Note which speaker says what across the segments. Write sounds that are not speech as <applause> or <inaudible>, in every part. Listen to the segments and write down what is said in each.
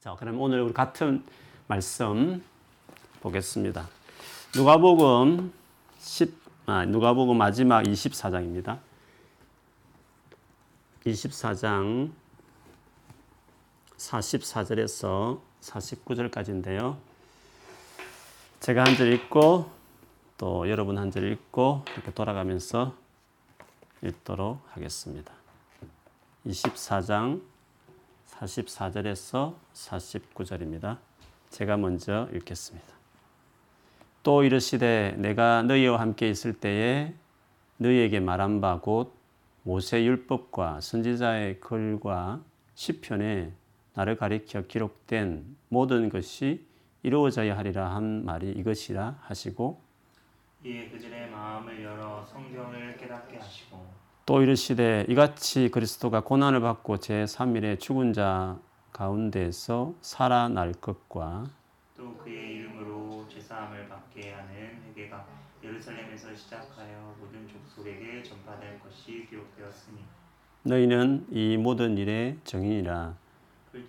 Speaker 1: 자, 그럼 오늘 우리 같은 말씀 보겠습니다. 누가복음 10 아, 누가복음 마지막 24장입니다. 24장 44절에서 49절까지인데요. 제가 한 절 읽고 또 여러분 한 절 읽고 이렇게 돌아가면서 읽도록 하겠습니다. 24장 44절에서 49절입니다. 제가 먼저 읽겠습니다. 또 이르시되 내가 너희와 함께 있을 때에 너희에게 말한 바 곧 모세 율법과 선지자의 글과 시편에 나를 가리켜 기록된 모든 것이 이루어져야 하리라 한 말이 이것이라 하시고
Speaker 2: 이에 그들의 마음을 열어 성경을 깨닫게 하시고
Speaker 1: 또 이르시되 이같이 그리스도가 고난을 받고 제 3일에 죽은 자 가운데서 살아날 것과
Speaker 2: 또 그의 이름으로 죄사함을 받게 하는 회개가 예루살렘에서 시작하여 모든 족속에게 전파될 것이 기록되었으니
Speaker 1: 너희는 이 모든 일의 정인이라.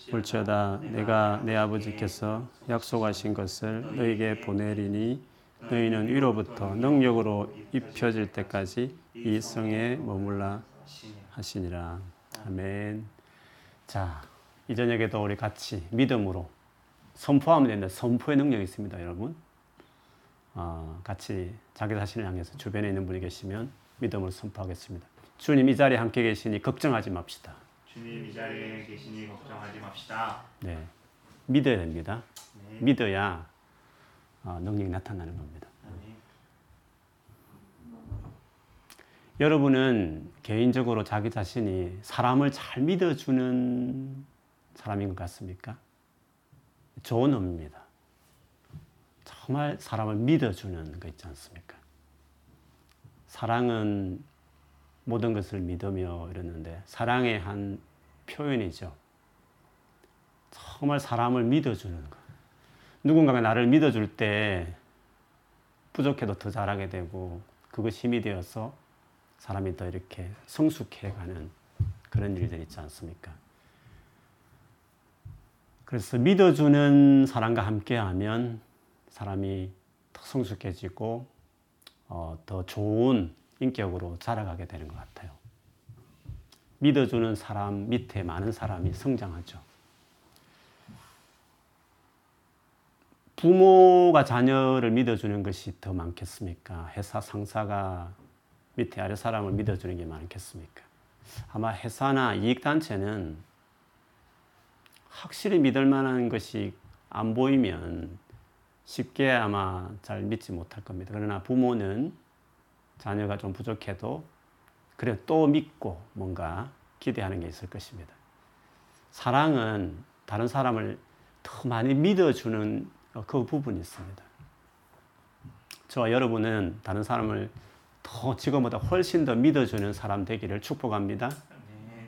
Speaker 1: 볼지어다 내가 내 아버지께서 약속하신 것을 너희에게 보내리니 너희는 위로부터 능력으로 입혀질 때까지 이 성에 머물라 하시니라 아멘 자 이 저녁에도 우리 같이 믿음으로 선포하면 된다 선포의 능력이 있습니다 여러분 어, 같이 자기 자신을 향해서 주변에 있는 분이 계시면 믿음으로 선포하겠습니다 주님 이 자리에 함께 계시니 걱정하지 맙시다
Speaker 2: 주님 이 자리에 계시니 걱정하지 맙시다.
Speaker 1: 네, 믿어야 됩니다.
Speaker 2: 네.
Speaker 1: 믿어야 어, 능력이 나타나는 겁니다. 여러분은 개인적으로 자기 자신이 사람을 잘 믿어주는 사람인 것 같습니까? 좋은 의미입니다. 정말 사람을 믿어주는 거 있지 않습니까? 사랑은 모든 것을 믿으며 이러는데 사랑의 한 표현이죠. 정말 사람을 믿어주는 것. 누군가가 나를 믿어줄 때 부족해도 더 잘하게 되고 그것이 힘이 되어서 사람이 더 이렇게 성숙해가는 그런 일들이 있지 않습니까? 그래서 믿어주는 사람과 함께하면 사람이 더 성숙해지고 어, 더 좋은 인격으로 자라가게 되는 것 같아요. 믿어주는 사람 밑에 많은 사람이 성장하죠. 부모가 자녀를 믿어주는 것이 더 많겠습니까? 회사 상사가 밑에 아래 사람을 믿어주는 게 많겠습니까? 아마 회사나 이익단체는 확실히 믿을 만한 것이 안 보이면 쉽게 아마 잘 믿지 못할 겁니다. 그러나 부모는 자녀가 좀 부족해도 그래 또 믿고 뭔가 기대하는 게 있을 것입니다. 사랑은 다른 사람을 더 많이 믿어주는 그 부분이 있습니다. 저와 여러분은 다른 사람을 더 지금보다 훨씬 더 믿어주는 사람 되기를 축복합니다.
Speaker 2: 아멘.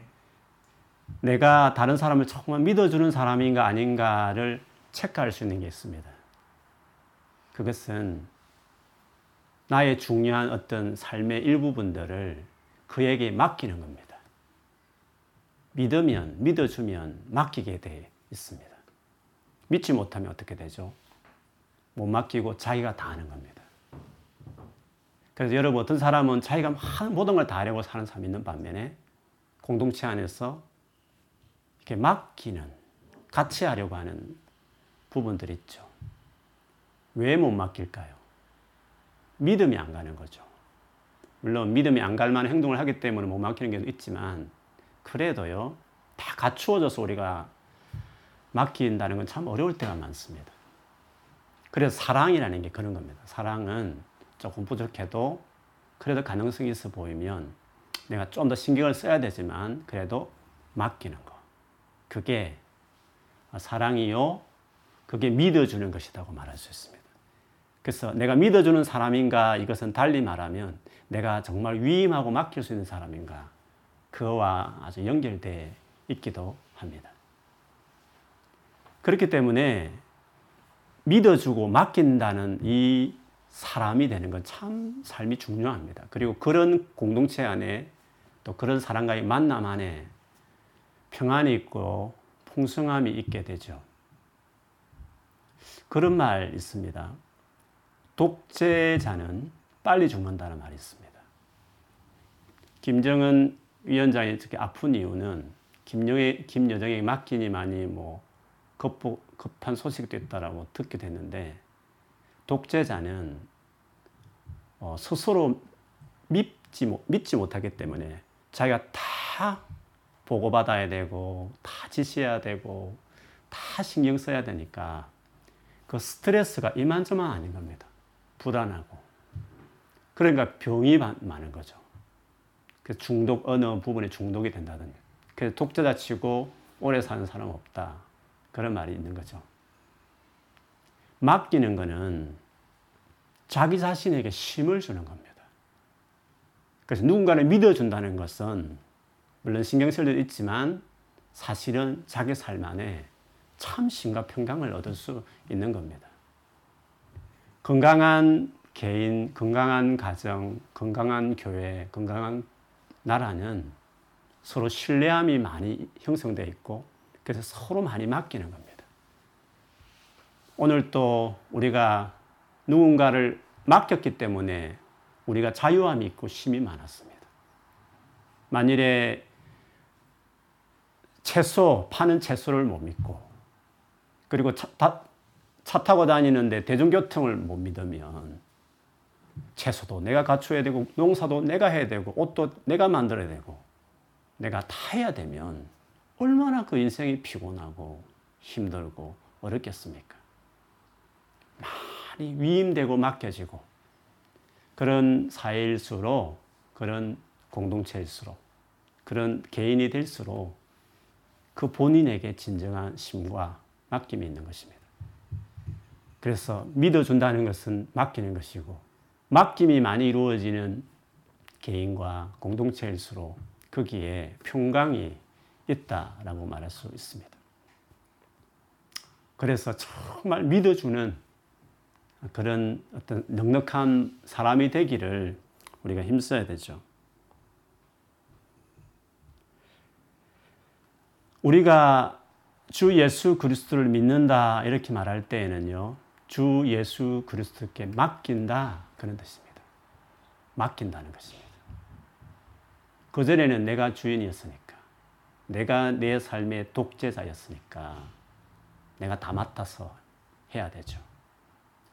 Speaker 1: 내가 다른 사람을 정말 믿어주는 사람인가 아닌가를 체크할 수 있는 게 있습니다. 그것은 나의 중요한 어떤 삶의 일부분들을 그에게 맡기는 겁니다. 믿으면, 믿어주면 맡기게 돼 있습니다. 믿지 못하면 어떻게 되죠? 못 맡기고 자기가 다 하는 겁니다. 그래서 여러분 어떤 사람은 자기가 모든 걸 다 하려고 사는 사람이 있는 반면에 공동체 안에서 이렇게 맡기는, 같이 하려고 하는 부분들이 있죠. 왜 못 맡길까요? 믿음이 안 가는 거죠. 물론 믿음이 안 갈 만한 행동을 하기 때문에 못 맡기는 경우도 있지만 그래도요 다 갖추어져서 우리가 맡긴다는 건 참 어려울 때가 많습니다. 그래서 사랑이라는 게 그런 겁니다. 사랑은 조금 부족해도 그래도 가능성이 있어 보이면 내가 좀 더 신경을 써야 되지만 그래도 맡기는 거. 그게 사랑이요. 그게 믿어주는 것이라고 말할 수 있습니다. 그래서 내가 믿어주는 사람인가 이것은 달리 말하면 내가 정말 위임하고 맡길 수 있는 사람인가 그와 아주 연결되어 있기도 합니다. 그렇기 때문에 믿어주고 맡긴다는 이 사람이 되는 건 참 삶이 중요합니다. 그리고 그런 공동체 안에 또 그런 사람과의 만남 안에 평안이 있고 풍성함이 있게 되죠. 그런 말 있습니다. 독재자는 빨리 죽는다는 말이 있습니다. 김정은 위원장이 특히 아픈 이유는 김여정에, 김여정에게 맡기니만이 뭐 급보, 급한 소식도 있다라고 듣게 됐는데 독재자는 어, 스스로 믿지, 믿지 못하기 때문에 자기가 다 보고받아야 되고 다 지시해야 되고 다 신경 써야 되니까 그 스트레스가 이만저만 아닌 겁니다. 불안하고. 그러니까 병이 많은 거죠. 그 중독, 어느 부분에 중독이 된다든지. 그래서 독재자 치고 오래 사는 사람 없다. 그런 말이 있는 거죠. 맡기는 거는 자기 자신에게 힘을 주는 겁니다. 그래서 누군가를 믿어준다는 것은 물론 신경 쓸 일도 있지만 사실은 자기 삶 안에 참 심과 평강을 얻을 수 있는 겁니다. 건강한 개인, 건강한 가정, 건강한 교회, 건강한 나라는 서로 신뢰함이 많이 형성되어 있고 그래서 서로 많이 맡기는 겁니다. 오늘 또 우리가 누군가를 맡겼기 때문에 우리가 자유함이 있고 힘이 많았습니다. 만일에 채소, 파는 채소를 못 믿고, 그리고 차, 다, 차 타고 다니는데 대중교통을 못 믿으면 채소도 내가 갖춰야 되고, 농사도 내가 해야 되고, 옷도 내가 만들어야 되고, 내가 다 해야 되면 얼마나 그 인생이 피곤하고 힘들고 어렵겠습니까? 많이 위임되고 맡겨지고 그런 사회일수록 그런 공동체일수록 그런 개인이 될수록 그 본인에게 진정한 심과 맡김이 있는 것입니다. 그래서 믿어준다는 것은 맡기는 것이고 맡김이 많이 이루어지는 개인과 공동체일수록 거기에 평강이 있다라고 말할 수 있습니다. 그래서 정말 믿어주는 그런 어떤 넉넉한 사람이 되기를 우리가 힘써야 되죠. 우리가 주 예수 그리스도를 믿는다 이렇게 말할 때에는요. 주 예수 그리스도께 맡긴다 그런 뜻입니다. 맡긴다는 것입니다. 그전에는 내가 주인이었으니까 내가 내 삶의 독재자였으니까 내가 다 맡아서 해야 되죠.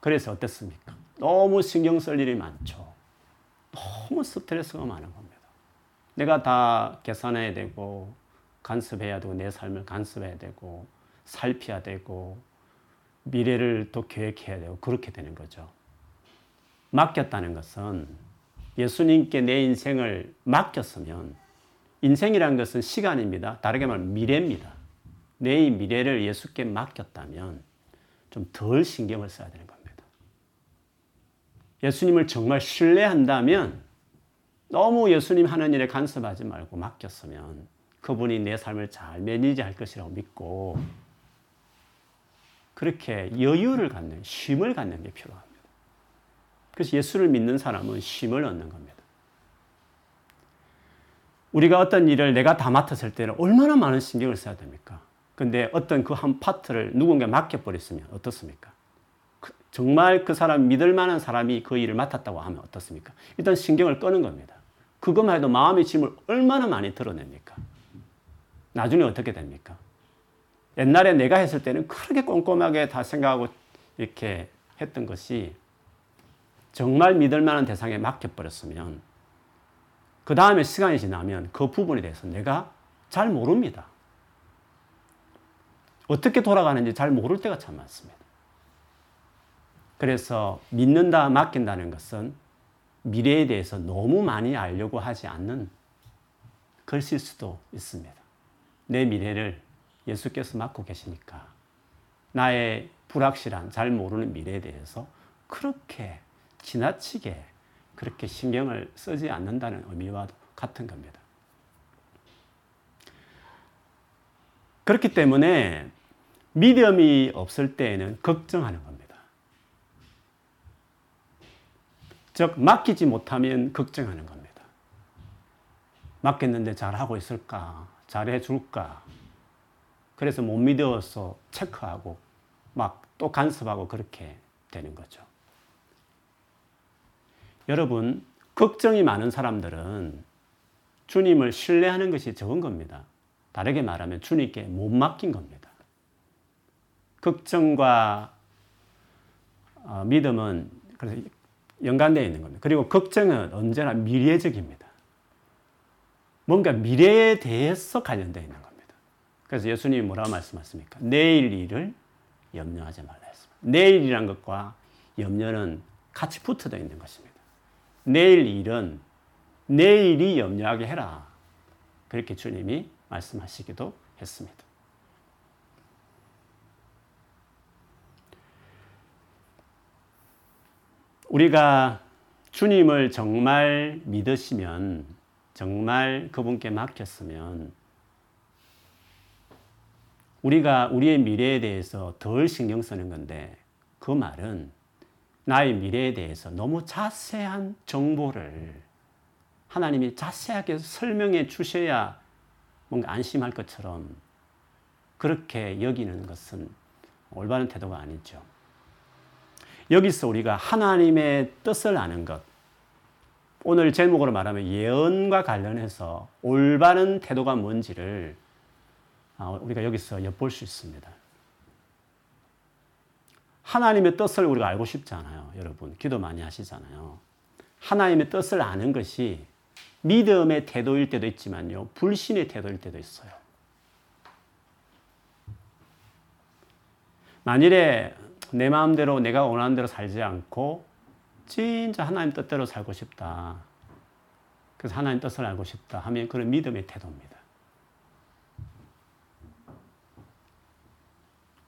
Speaker 1: 그래서 어땠습니까? 너무 신경 쓸 일이 많죠. 너무 스트레스가 많은 겁니다. 내가 다 계산해야 되고, 간섭해야 되고, 내 삶을 간섭해야 되고, 살펴야 되고, 미래를 또 계획해야 되고, 그렇게 되는 거죠. 맡겼다는 것은 예수님께 내 인생을 맡겼으면, 인생이라는 것은 시간입니다. 다르게 말하면 미래입니다. 내 미래를 예수께 맡겼다면, 좀 덜 신경을 써야 되는 겁니다. 예수님을 정말 신뢰한다면 너무 예수님 하는 일에 간섭하지 말고 맡겼으면 그분이 내 삶을 잘 매니지할 것이라고 믿고 그렇게 여유를 갖는 쉼을 갖는 게 필요합니다. 그래서 예수를 믿는 사람은 쉼을 얻는 겁니다. 우리가 어떤 일을 내가 다 맡았을 때는 얼마나 많은 신경을 써야 됩니까? 근데 어떤 그 한 파트를 누군가 맡겨버렸으면 어떻습니까? 정말 그 사람 믿을 만한 사람이 그 일을 맡았다고 하면 어떻습니까? 일단 신경을 끄는 겁니다. 그것만 해도 마음의 짐을 얼마나 많이 드러냅니까? 나중에 어떻게 됩니까? 옛날에 내가 했을 때는 그렇게 꼼꼼하게 다 생각하고 이렇게 했던 것이 정말 믿을 만한 대상에 맡겨버렸으면 그 다음에 시간이 지나면 그 부분에 대해서 내가 잘 모릅니다. 어떻게 돌아가는지 잘 모를 때가 참 많습니다. 그래서 믿는다, 맡긴다는 것은 미래에 대해서 너무 많이 알려고 하지 않는 글일 수도 있습니다. 내 미래를 예수께서 맡고 계시니까 나의 불확실한 잘 모르는 미래에 대해서 그렇게 지나치게 그렇게 신경을 쓰지 않는다는 의미와 같은 겁니다. 그렇기 때문에 믿음이 없을 때에는 걱정하는 겁니다. 즉, 맡기지 못하면 걱정하는 겁니다. 맡겼는데 잘하고 있을까? 잘해줄까? 그래서 못 믿어서 체크하고 막 또 간섭하고 그렇게 되는 거죠. 여러분, 걱정이 많은 사람들은 주님을 신뢰하는 것이 적은 겁니다. 다르게 말하면 주님께 못 맡긴 겁니다. 걱정과 어, 믿음은 그래서 연관되어 있는 겁니다. 그리고 걱정은 언제나 미래적입니다. 뭔가 미래에 대해서 관련되어 있는 겁니다. 그래서 예수님이 뭐라고 말씀하십니까? 내일 일을 염려하지 말라 했습니다. 내일이란 것과 염려는 같이 붙어져 있는 것입니다. 내일 일은 내일이 염려하게 해라. 그렇게 주님이 말씀하시기도 했습니다. 우리가 주님을 정말 믿으시면, 정말 그분께 맡겼으면, 우리가 우리의 미래에 대해서 덜 신경 쓰는 건데, 그 말은 나의 미래에 대해서 너무 자세한 정보를 하나님이 자세하게 설명해 주셔야 뭔가 안심할 것처럼 그렇게 여기는 것은 올바른 태도가 아니죠. 여기서 우리가 하나님의 뜻을 아는 것, 오늘 제목으로 말하면 예언과 관련해서 올바른 태도가 뭔지를 아, 우리가 여기서 엿볼 수 있습니다. 하나님의 뜻을 우리가 알고 싶잖아요. 여러분, 기도 많이 하시잖아요. 하나님의 뜻을 아는 것이 믿음의 태도일 때도 있지만요, 불신의 태도일 때도 있어요. 만일에 내 마음대로 내가 원하는 대로 살지 않고 진짜 하나님 뜻대로 살고 싶다. 그래서 하나님 뜻을 알고 싶다 하면 그런 믿음의 태도입니다.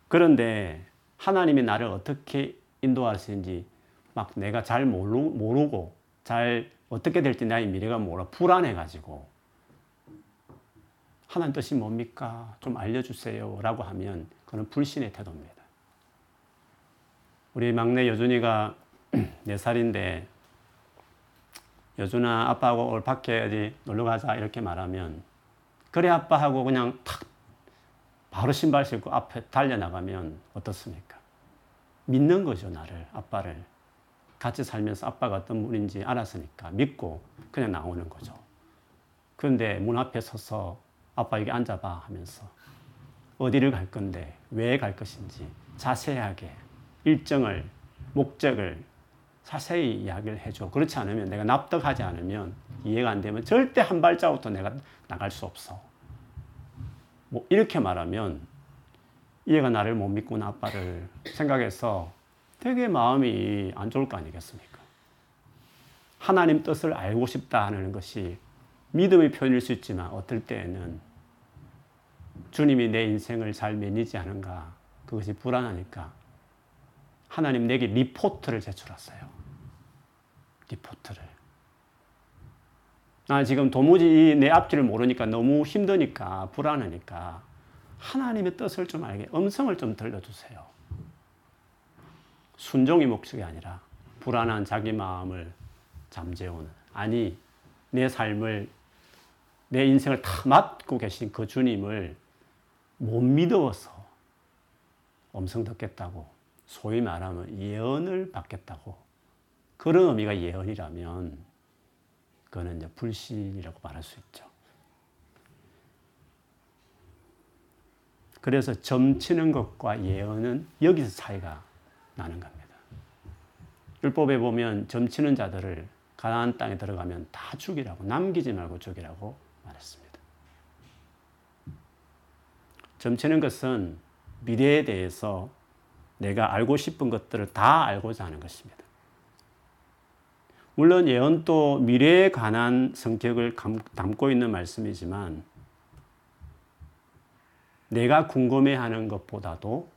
Speaker 1: 그런데 하나님이 나를 어떻게 인도하시는지 막 내가 잘 모르고 잘 어떻게 될지 나의 미래가 몰라 불안해가지고 하나님 뜻이 뭡니까? 좀 알려주세요. 라고 하면 그는 불신의 태도입니다. 우리 막내 여준이가 <clears throat> 4살인데 여준아 아빠하고 오늘 밖에 어디 놀러 가자 이렇게 말하면 그래 아빠 하고 그냥 탁 바로 신발 신고 앞에 달려나가면 어떻습니까? 믿는 거죠 나를 아빠를 같이 살면서 아빠가 어떤 분인지 알았으니까 믿고 그냥 나오는 거죠. 그런데 문 앞에 서서 아빠 여기 앉아봐 하면서 어디를 갈 건데 왜 갈 것인지 자세하게 일정을, 목적을 자세히 이야기를 해줘. 그렇지 않으면 내가 납득하지 않으면 이해가 안 되면 절대 한 발자국도 내가 나갈 수 없어. 뭐 이렇게 말하면 얘가 나를 못 믿구나 아빠를 생각해서 되게 마음이 안 좋을 거 아니겠습니까? 하나님 뜻을 알고 싶다 하는 것이 믿음의 표현일 수 있지만 어떨 때에는 주님이 내 인생을 잘 매니지하는가 그것이 불안하니까 하나님 내게 리포트를 제출했어요. 리포트를. 나 지금 도무지 내 앞길을 모르니까 너무 힘드니까 불안하니까 하나님의 뜻을 좀 알게 음성을 좀 들려주세요. 순종이 목적이 아니라 불안한 자기 마음을 잠재우는 아니 내 삶을 내 인생을 다 맡고 계신 그 주님을 못 믿어서 음성 듣겠다고 소위 말하면 예언을 받겠다고 그런 의미가 예언이라면 그거는 이제 불신이라고 말할 수 있죠. 그래서 점치는 것과 예언은 여기서 차이가 나는 겁니다. 율법에 보면 점치는 자들을 가나안 땅에 들어가면 다 죽이라고 남기지 말고 죽이라고 말했습니다. 점치는 것은 미래에 대해서 내가 알고 싶은 것들을 다 알고자 하는 것입니다. 물론 예언도 미래에 관한 성격을 담고 있는 말씀이지만 내가 궁금해하는 것보다도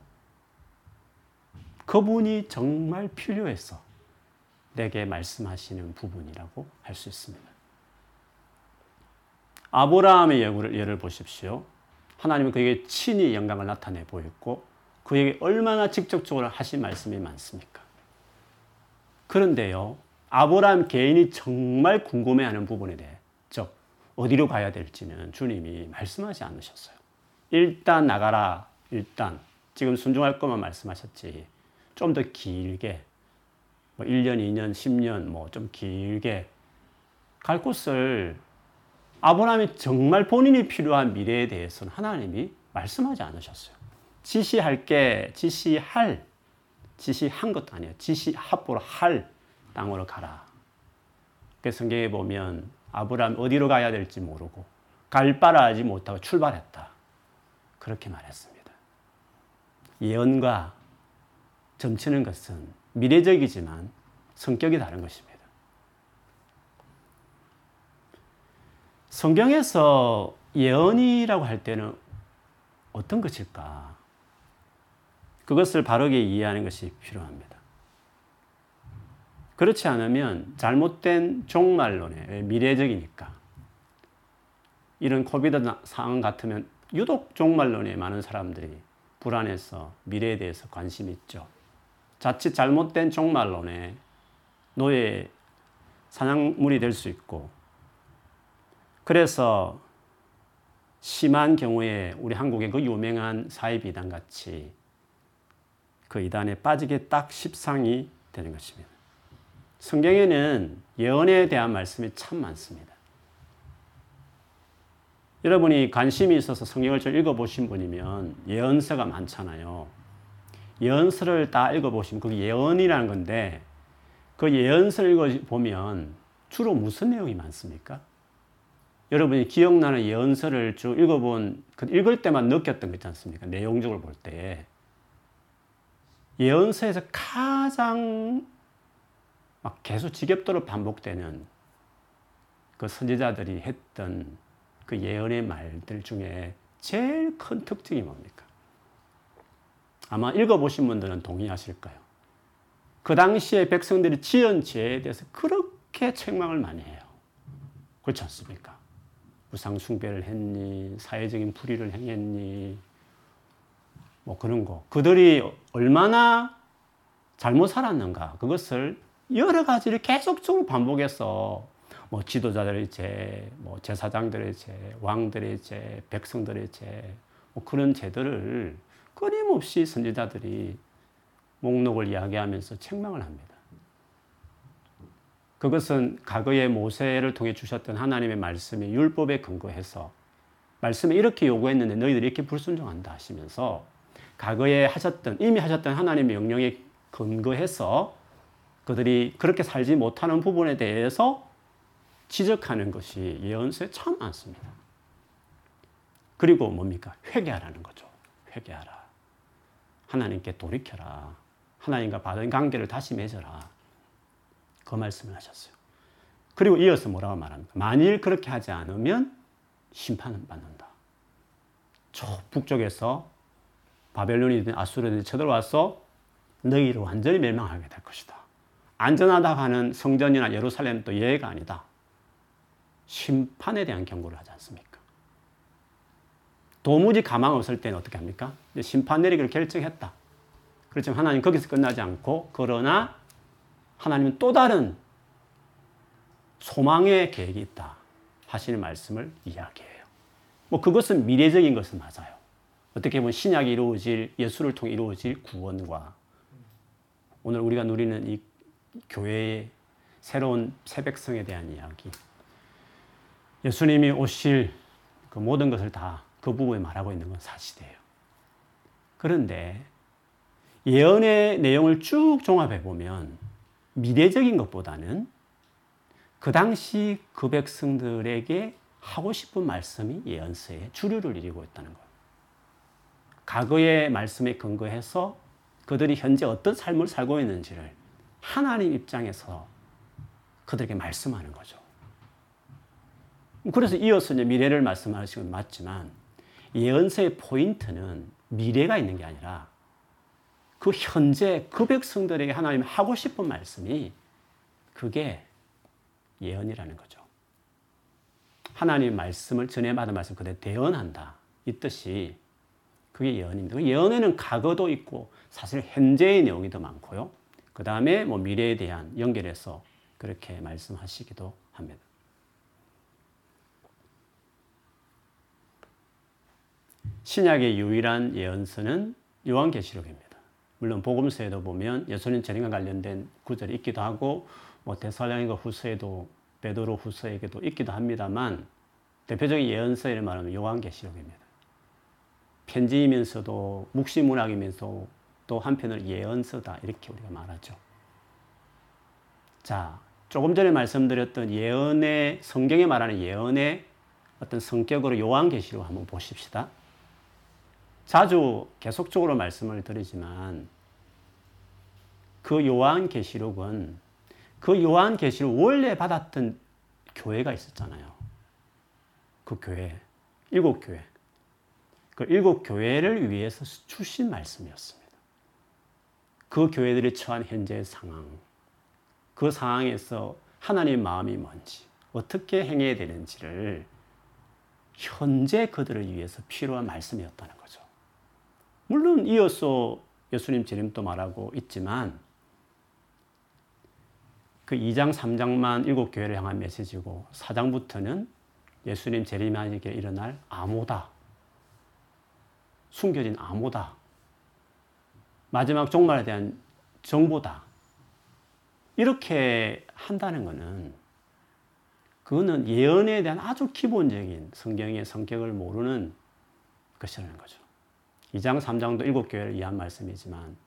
Speaker 1: 그분이 정말 필요해서 내게 말씀하시는 부분이라고 할 수 있습니다. 아브라함의 예를 보십시오. 하나님은 그에게 친히 영광을 나타내 보였고 그에게 얼마나 직접적으로 하신 말씀이 많습니까? 그런데요, 아브라함 개인이 정말 궁금해하는 부분에 대해, 즉, 어디로 가야 될지는 주님이 말씀하지 않으셨어요. 일단 나가라, 일단. 지금 순종할 것만 말씀하셨지. 좀 더 길게 뭐 1년, 2년, 10년 뭐 좀 길게 갈 곳을 아브라함이 정말 본인이 필요한 미래에 대해서는 하나님이 말씀하지 않으셨어요. 지시할 게 지시할 지시한 것도 아니에요. 지시합으로 할 땅으로 가라. 그 성경에 보면 아브라함 어디로 가야 될지 모르고 갈 바를 알지 못하고 출발했다. 그렇게 말했습니다. 예언과 점치는 것은 미래적이지만 성격이 다른 것입니다. 성경에서 예언이라고 할 때는 어떤 것일까? 그것을 바르게 이해하는 것이 필요합니다. 그렇지 않으면 잘못된 종말론에 미래적이니까 이런 코비드 상황 같으면 유독 종말론에 많은 사람들이 불안해서 미래에 대해서 관심이 있죠. 자칫 잘못된 종말론에 노예 사냥물이 될 수 있고 그래서 심한 경우에 우리 한국의 그 유명한 사이비단 같이 그 이단에 빠지게 딱 십상이 되는 것입니다. 성경에는 예언에 대한 말씀이 참 많습니다. 여러분이 관심이 있어서 성경을 좀 읽어보신 분이면 예언서가 많잖아요. 예언서를 다 읽어보시면 그게 예언이라는 건데 그 예언서를 읽어보면 주로 무슨 내용이 많습니까? 여러분이 기억나는 예언서를 쭉 읽어본, 그 읽을 때만 느꼈던 거 있지 않습니까? 내용적으로 볼 때. 예언서에서 가장 막 계속 지겹도록 반복되는 그 선지자들이 했던 그 예언의 말들 중에 제일 큰 특징이 뭡니까? 아마 읽어보신 분들은 동의하실 거예요. 그 당시에 백성들이 지은 죄에 대해서 그렇게 책망을 많이 해요. 그렇지 않습니까? 우상숭배를 했니? 사회적인 불의를 행했니? 뭐 그런 거. 그들이 얼마나 잘못 살았는가. 그것을 여러 가지를 계속적으로 반복해서 뭐 지도자들의 죄, 뭐 제사장들의 죄, 왕들의 죄, 백성들의 죄, 뭐 그런 죄들을 끊임없이 선지자들이 목록을 이야기하면서 책망을 합니다. 그것은 과거의 모세를 통해 주셨던 하나님의 말씀이 율법에 근거해서 말씀에 이렇게 요구했는데 너희들이 이렇게 불순종한다 하시면서 과거에 하셨던 이미 하셨던 하나님의 명령에 근거해서 그들이 그렇게 살지 못하는 부분에 대해서 지적하는 것이 예언서에 참 많습니다. 그리고 뭡니까? 회개하라는 거죠. 회개하라. 하나님께 돌이켜라. 하나님과 받은 관계를 다시 맺어라. 그 말씀을 하셨어요. 그리고 이어서 뭐라고 말합니까? 만일 그렇게 하지 않으면 심판을 받는다. 저 북쪽에서 바벨론이든 아수르든 쳐들어와서 너희를 완전히 멸망하게 될 것이다. 안전하다 하는 성전이나 예루살렘도 예외가 아니다. 심판에 대한 경고를 하지 않습니까? 도무지 가망 없을 때는 어떻게 합니까? 심판 내리기를 결정했다. 그렇지만 하나님 거기서 끝나지 않고 그러나 하나님은 또 다른 소망의 계획이 있다 하시는 말씀을 이야기해요. 뭐 그것은 미래적인 것은 맞아요. 어떻게 보면 신약이 이루어질 예수를 통해 이루어질 구원과 오늘 우리가 누리는 이 교회의 새로운 새 백성에 대한 이야기. 예수님이 오실 그 모든 것을 다 그 부분에 말하고 있는 건 사실이에요. 그런데 예언의 내용을 쭉 종합해 보면 미래적인 것보다는 그 당시 그 백성들에게 하고 싶은 말씀이 예언서에 주류를 이루고 있다는 거예요. 과거의 말씀에 근거해서 그들이 현재 어떤 삶을 살고 있는지를 하나님 입장에서 그들에게 말씀하는 거죠. 그래서 이어서 이제 미래를 말씀하시는 건 맞지만 예언서의 포인트는 미래가 있는 게 아니라 그 현재 그 백성들에게 하나님 하고 싶은 말씀이 그게 예언이라는 거죠. 하나님 말씀을 전해 받은 말씀 그대로 대언한다. 이 뜻이 그게 예언입니다. 그 예언에는 과거도 있고 사실 현재의 내용이 더 많고요. 그 다음에 뭐 미래에 대한 연결해서 그렇게 말씀하시기도 합니다. 신약의 유일한 예언서는 요한계시록입니다. 물론 복음서에도 보면 예수님 재림과 관련된 구절이 있기도 하고 뭐 데살로니가 후서에도 베드로 후서에게도 있기도 합니다만 대표적인 예언서를 말하면 요한계시록입니다. 편지이면서도 묵시문학이면서 또 한편으로 예언서다 이렇게 우리가 말하죠. 자, 조금 전에 말씀드렸던 예언의 성경에 말하는 예언의 어떤 성격으로 요한계시록 한번 보십시다. 자주 계속적으로 말씀을 드리지만 그 요한계시록은 그 요한계시록 원래 받았던 교회가 있었잖아요. 그 교회, 일곱 교회. 그 일곱 교회를 위해서 주신 말씀이었습니다. 그 교회들이 처한 현재의 상황, 그 상황에서 하나님 마음이 뭔지, 어떻게 행해야 되는지를 현재 그들을 위해서 필요한 말씀이었다는 거죠. 물론 이어서 예수님 재림도 말하고 있지만 그 2장, 3장만 일곱 교회를 향한 메시지고 4장부터는 예수님 재림하시게 일어날 암호다. 숨겨진 암호다. 마지막 종말에 대한 정보다. 이렇게 한다는 것은 그거는 예언에 대한 아주 기본적인 성경의 성격을 모르는 것이라는 거죠. 2장, 3장도 일곱 교회를 위한 말씀이지만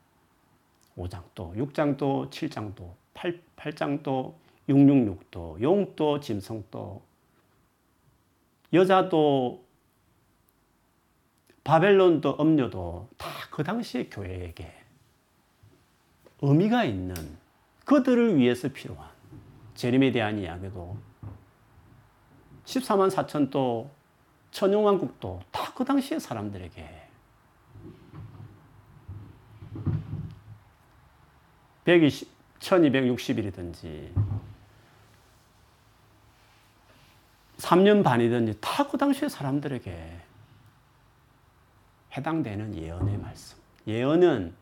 Speaker 1: 5장도, 6장도, 7장도, 8, 8장도, 666도, 용도, 짐승도, 여자도, 바벨론도, 음료도 다 그 당시의 교회에게 의미가 있는 그들을 위해서 필요한 재림에 대한 이야기도 14만 4천도 천용왕국도 다 그 당시의 사람들에게 120, 1260일이든지 3년 반이든지 다 그 당시의 사람들에게 해당되는 예언의 말씀. 예언은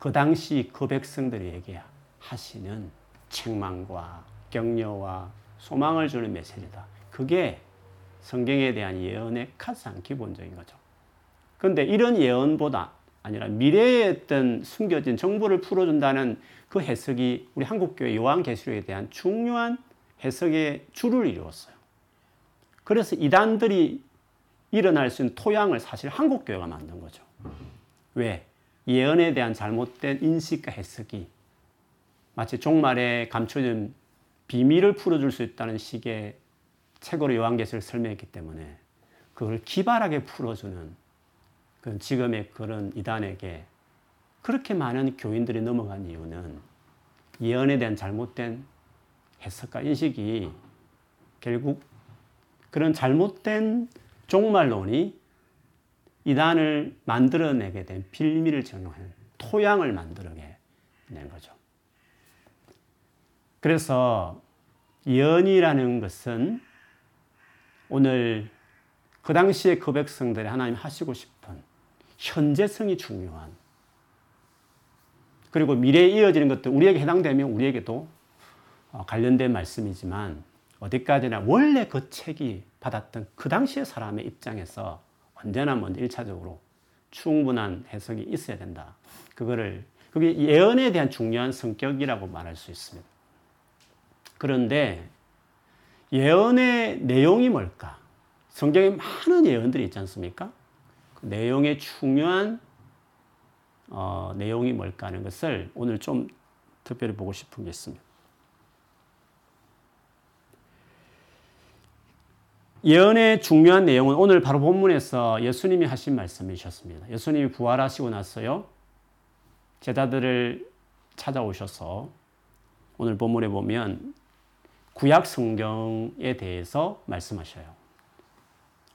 Speaker 1: 그 당시 그 백성들에게 하시는 책망과 격려와 소망을 주는 메시지다. 그게 성경에 대한 예언의 가장 기본적인 거죠. 그런데 이런 예언보다 아니라 미래에 어떤 숨겨진 정보를 풀어준다는 그 해석이 우리 한국교회 요한계시록에 대한 중요한 해석의 줄을 이루었어요. 그래서 이단들이 일어날 수 있는 토양을 사실 한국교회가 만든 거죠. 왜? 예언에 대한 잘못된 인식과 해석이 마치 종말에 감춰진 비밀을 풀어줄 수 있다는 식의 책으로 요한계시를 설명했기 때문에 그걸 기발하게 풀어주는 그 지금의 그런 이단에게 그렇게 많은 교인들이 넘어간 이유는 예언에 대한 잘못된 해석과 인식이 결국 그런 잘못된 종말론이 이단을 만들어내게 된 빌미를 적용한 토양을 만들어낸 거죠. 그래서 예언이라는 것은 오늘 그 당시에 그 백성들이 하나님 하시고 싶은 현재성이 중요한 그리고 미래에 이어지는 것도 우리에게 해당되면 우리에게도 어, 관련된 말씀이지만 어디까지나 원래 그 책이 받았던 그 당시의 사람의 입장에서 언제나 먼저 1차적으로 충분한 해석이 있어야 된다. 그거를 그게 예언에 대한 중요한 성격이라고 말할 수 있습니다. 그런데 예언의 내용이 뭘까? 성경에 많은 예언들이 있지 않습니까? 그 내용의 중요한 어, 내용이 뭘까 하는 것을 오늘 좀 특별히 보고 싶은 게 있습니다. 예언의 중요한 내용은 오늘 바로 본문에서 예수님이 하신 말씀이셨습니다. 예수님이 부활하시고 나서요, 제자들을 찾아오셔서 오늘 본문에 보면 구약 성경에 대해서 말씀하셔요.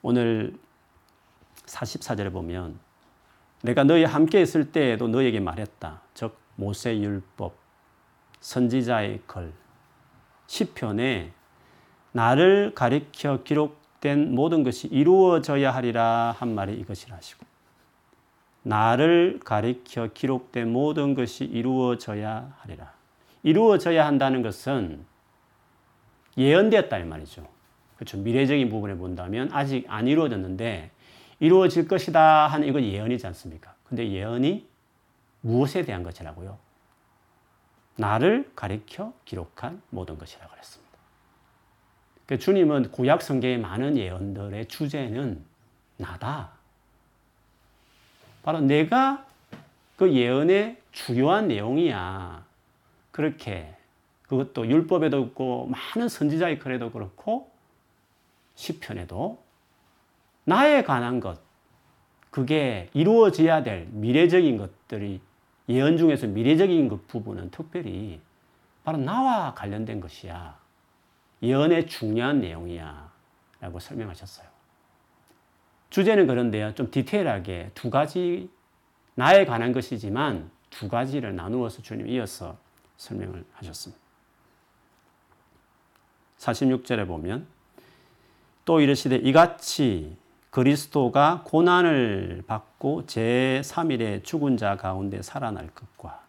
Speaker 1: 오늘 44절에 보면 내가 너희 함께 있을 때에도 너에게 말했다. 즉 모세 율법 선지자의 글 시편에 나를 가리켜 기록된 모든 것이 이루어져야 하리라 한 말이 이것이라 하시고 나를 가리켜 기록된 모든 것이 이루어져야 하리라. 이루어져야 한다는 것은 예언되었다 이 말이죠. 그렇죠. 미래적인 부분에 본다면 아직 안 이루어졌는데 이루어질 것이다 하는 이건 예언이지 않습니까? 근데 예언이 무엇에 대한 것이라고요? 나를 가리켜 기록한 모든 것이라고 그랬습니다. 그러니까 주님은 구약 성경의 많은 예언들의 주제는 나다. 바로 내가 그 예언의 주요한 내용이야. 그렇게 그것도 율법에도 있고 많은 선지자의 글에도 그렇고 시편에도 나에 관한 것 그게 이루어져야 될 미래적인 것들이 예언 중에서 미래적인 것 부분은 특별히 바로 나와 관련된 것이야. 예언의 중요한 내용이야. 라고 설명하셨어요. 주제는 그런데요. 좀 디테일하게 두 가지 나에 관한 것이지만 두 가지를 나누어서 주님 이어서 설명을 하셨습니다. 46절에 보면 또 이르시되 이같이 그리스도가 고난을 받고 제3일에 죽은 자 가운데 살아날 것과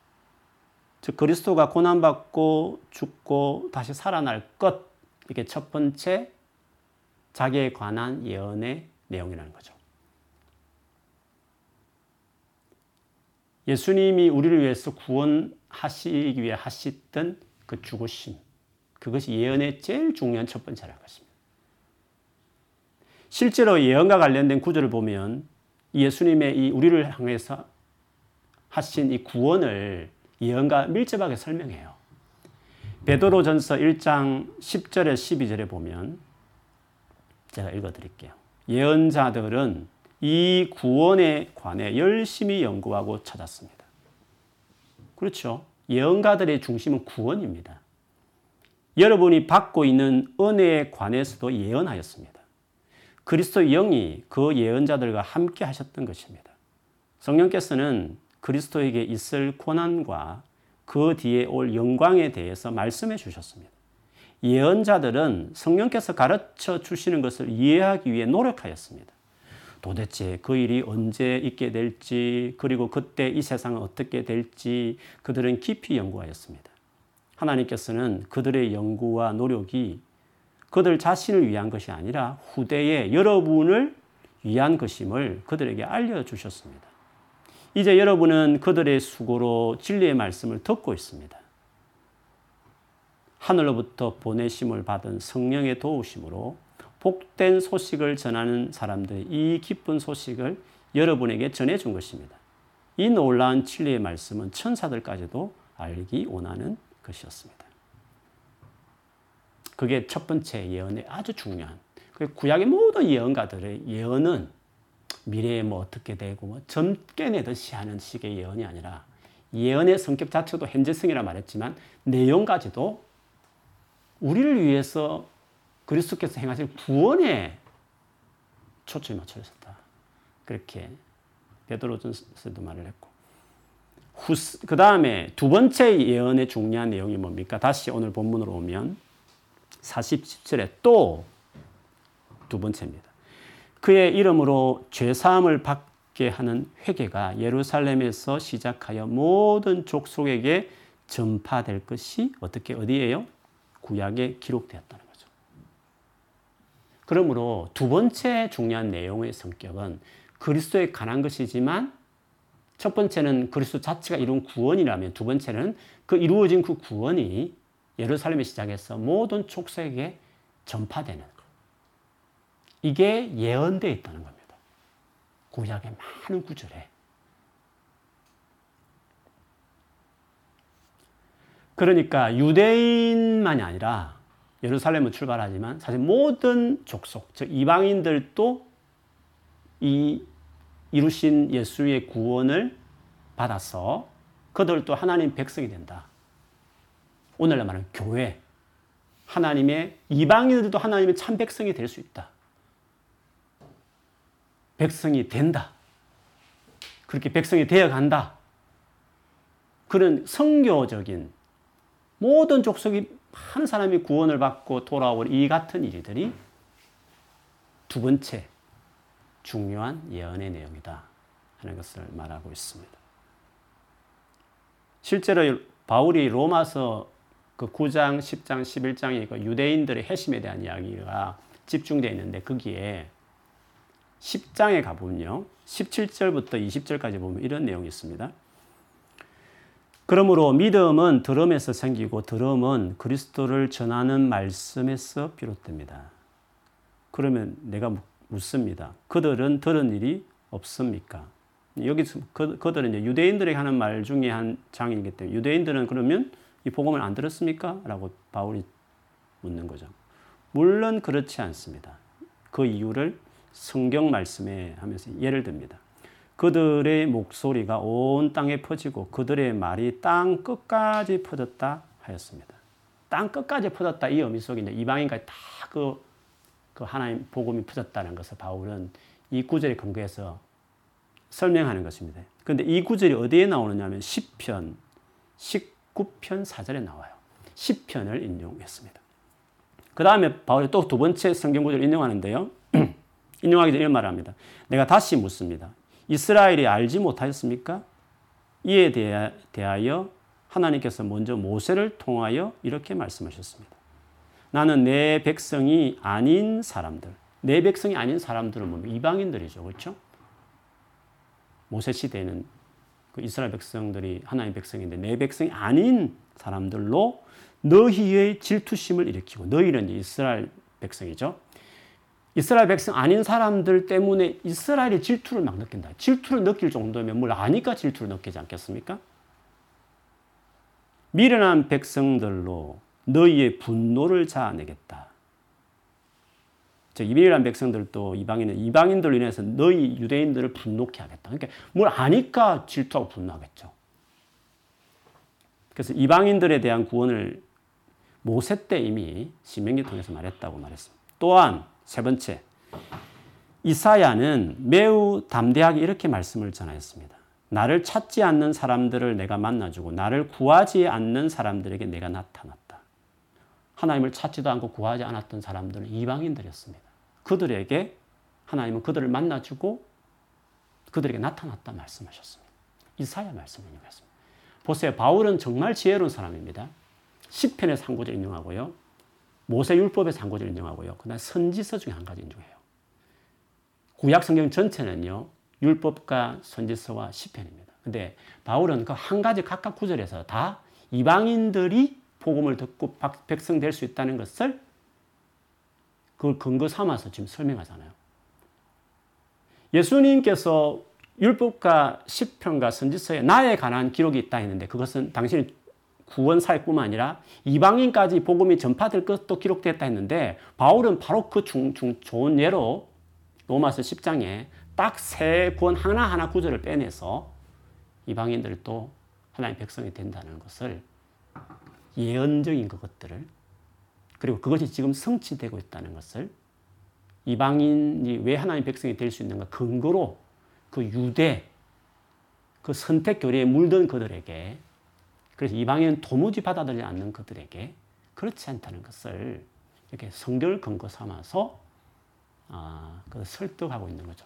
Speaker 1: 즉 그리스도가 고난 받고 죽고 다시 살아날 것 이게 첫 번째 자기에 관한 예언의 내용이라는 거죠. 예수님이 우리를 위해서 구원하시기 위해 하시던 그 죽으심 그것이 예언의 제일 중요한 첫 번째라는 것입니다. 실제로 예언과 관련된 구절을 보면 예수님의 이 우리를 향해서 하신 이 구원을 예언과 밀접하게 설명해요. 베드로전서 1장 10절에 12절에 보면 제가 읽어 드릴게요. 예언자들은 이 구원에 관해 열심히 연구하고 찾았습니다. 그렇죠. 예언가들의 중심은 구원입니다. 여러분이 받고 있는 은혜에 관해서도 예언하였습니다. 그리스도 영이 그 예언자들과 함께 하셨던 것입니다. 성령께서는 그리스도에게 있을 고난과 그 뒤에 올 영광에 대해서 말씀해 주셨습니다. 예언자들은 성령께서 가르쳐 주시는 것을 이해하기 위해 노력하였습니다. 도대체 그 일이 언제 있게 될지, 그리고 그때 이 세상은 어떻게 될지 그들은 깊이 연구하였습니다. 하나님께서는 그들의 연구와 노력이 그들 자신을 위한 것이 아니라 후대에 여러분을 위한 것임을 그들에게 알려주셨습니다. 이제 여러분은 그들의 수고로 진리의 말씀을 듣고 있습니다. 하늘로부터 보내심을 받은 성령의 도우심으로 복된 소식을 전하는 사람들이 이 기쁜 소식을 여러분에게 전해준 것입니다. 이 놀라운 진리의 말씀은 천사들까지도 알기 원하는 것이었습니다. 그게 첫 번째 예언의 아주 중요한. 그 구약의 모든 예언가들의 예언은 미래에 뭐 어떻게 되고 뭐 점괘내듯이 하는 식의 예언이 아니라 예언의 성격 자체도 현재성이라 말했지만 내용까지도 우리를 위해서 그리스도께서 행하신 구원에 초점이 맞춰 있었다. 그렇게 베드로전서도 말을 했고 그 다음에 두 번째 예언의 중요한 내용이 뭡니까? 다시 오늘 본문으로 오면 47절에 또 두 번째입니다. 그의 이름으로 죄사함을 받게 하는 회개가 예루살렘에서 시작하여 모든 족속에게 전파될 것이 어떻게 어디에요? 구약에 기록되었다는 거죠. 그러므로 두 번째 중요한 내용의 성격은 그리스도에 관한 것이지만 첫 번째는 그리스도 자체가 이룬 구원이라면 두 번째는 그 이루어진 그 구원이 예루살렘에 시작해서 모든 족속에게 전파되는 이게 예언되어 있다는 겁니다. 구약의 많은 구절에. 그러니까 유대인만이 아니라 예루살렘을 출발하지만 사실 모든 족속, 즉 이방인들도 이 이루신 예수의 구원을 받아서 그들도 하나님 백성이 된다. 오늘날 말하는 교회. 하나님의 이방인들도 하나님의 참 백성이 될 수 있다. 백성이 된다. 그렇게 백성이 되어 간다. 그런 성교적인 모든 족속이 한 사람이 구원을 받고 돌아올 이 같은 일들이 두 번째 중요한 예언의 내용이다 하는 것을 말하고 있습니다. 실제로 바울이 로마서 그 9장, 10장, 11장의 그 유대인들의 회심에 대한 이야기가 집중되어 있는데 거기에 10장에 가보면요. 17절부터 20절까지 보면 이런 내용이 있습니다. 그러므로 믿음은 들음에서 생기고 들음은 그리스도를 전하는 말씀에서 비롯됩니다. 그러면 내가 묻습니다. 그들은 들은 일이 없습니까? 여기서 그, 그들은 유대인들에게 하는 말 중에 한 장이기 때문에 유대인들은 그러면 이 복음을 안 들었습니까? 라고 바울이 묻는 거죠. 물론 그렇지 않습니다. 그 이유를 성경 말씀에 하면서 예를 듭니다. 그들의 목소리가 온 땅에 퍼지고 그들의 말이 땅 끝까지 퍼졌다 하였습니다. 땅 끝까지 퍼졌다 이 의미 속에 이방인까지 다그 그 하나님 복음이 퍼졌다는 것을 바울은 이 구절에 근거해서 설명하는 것입니다. 그런데 이 구절이 어디에 나오느냐면 10편 19편 4절에 나와요. 10편을 인용했습니다. 그 다음에 바울이 또 두 번째 성경 구절을 인용하는데요. <clears throat> 인용하기 전에 이런 말을 합니다. 내가 다시 묻습니다. 이스라엘이 알지 못하였습니까? 이에 대하여 하나님께서 먼저 모세를 통하여 이렇게 말씀하셨습니다. 나는 내 백성이 아닌 사람들, 내 백성이 아닌 사람들은 뭐 이방인들이죠. 그렇죠? 모세 시대에는 그 이스라엘 백성들이 하나님 백성인데 내 백성이 아닌 사람들로 너희의 질투심을 일으키고 너희는 이스라엘 백성이죠. 이스라엘 백성 아닌 사람들 때문에 이스라엘이 질투를 막 느낀다. 질투를 느낄 정도면 뭘 아니까 질투를 느끼지 않겠습니까? 미련한 백성들로 너희의 분노를 자아내겠다. 이방인한 백성들도 이방인은 이방인들로 인해서 너희 유대인들을 분노케 하겠다. 그러니까 뭘 아니까 질투하고 분노하겠죠. 그래서 이방인들에 대한 구원을 모세 때 이미 신명기 통해서 말했다고 말했습니다. 또한 세 번째, 이사야는 매우 담대하게 이렇게 말씀을 전하였습니다. 나를 찾지 않는 사람들을 내가 만나주고 나를 구하지 않는 사람들에게 내가 나타났다. 하나님을 찾지도 않고 구하지 않았던 사람들은 이방인들이었습니다. 그들에게 하나님은 그들을 만나주고 그들에게 나타났다 말씀하셨습니다. 이사야 말씀을 인용했습니다. 보세요. 바울은 정말 지혜로운 사람입니다. 10편의 상고절 인용하고요. 모세 율법의 상고절 인용하고요. 그다음 선지서 중에 한 가지 인용해요. 구약 성경 전체는요. 율법과 선지서와 시편입니다. 근데 바울은 그 한 가지 각각 구절에서 다 이방인들이 복음을 듣고 백성 될 수 있다는 것을 그걸 근거 삼아서 지금 설명하잖아요. 예수님께서 율법과 시편과 선지서에 나에 관한 기록이 있다 했는데 그것은 당신이 구원 사역뿐만 아니라 이방인까지 복음이 전파될 것도 기록됐다 했는데 바울은 바로 그 중, 중, 좋은 예로 로마서 10장에 딱세권 하나하나 구절을 빼내서 이방인들도 하나님 백성이 된다는 것을 예언적인 그것들을 그리고 그것이 지금 성취되고 있다는 것을 이방인이 왜 하나님 백성이 될 수 있는가 근거로 그 유대 그 선택 교리에 물든 그들에게 그래서 이방인은 도무지 받아들이지 않는 그들에게 그렇지 않다는 것을 이렇게 성경을 근거 삼아서 아, 그 설득하고 있는 거죠.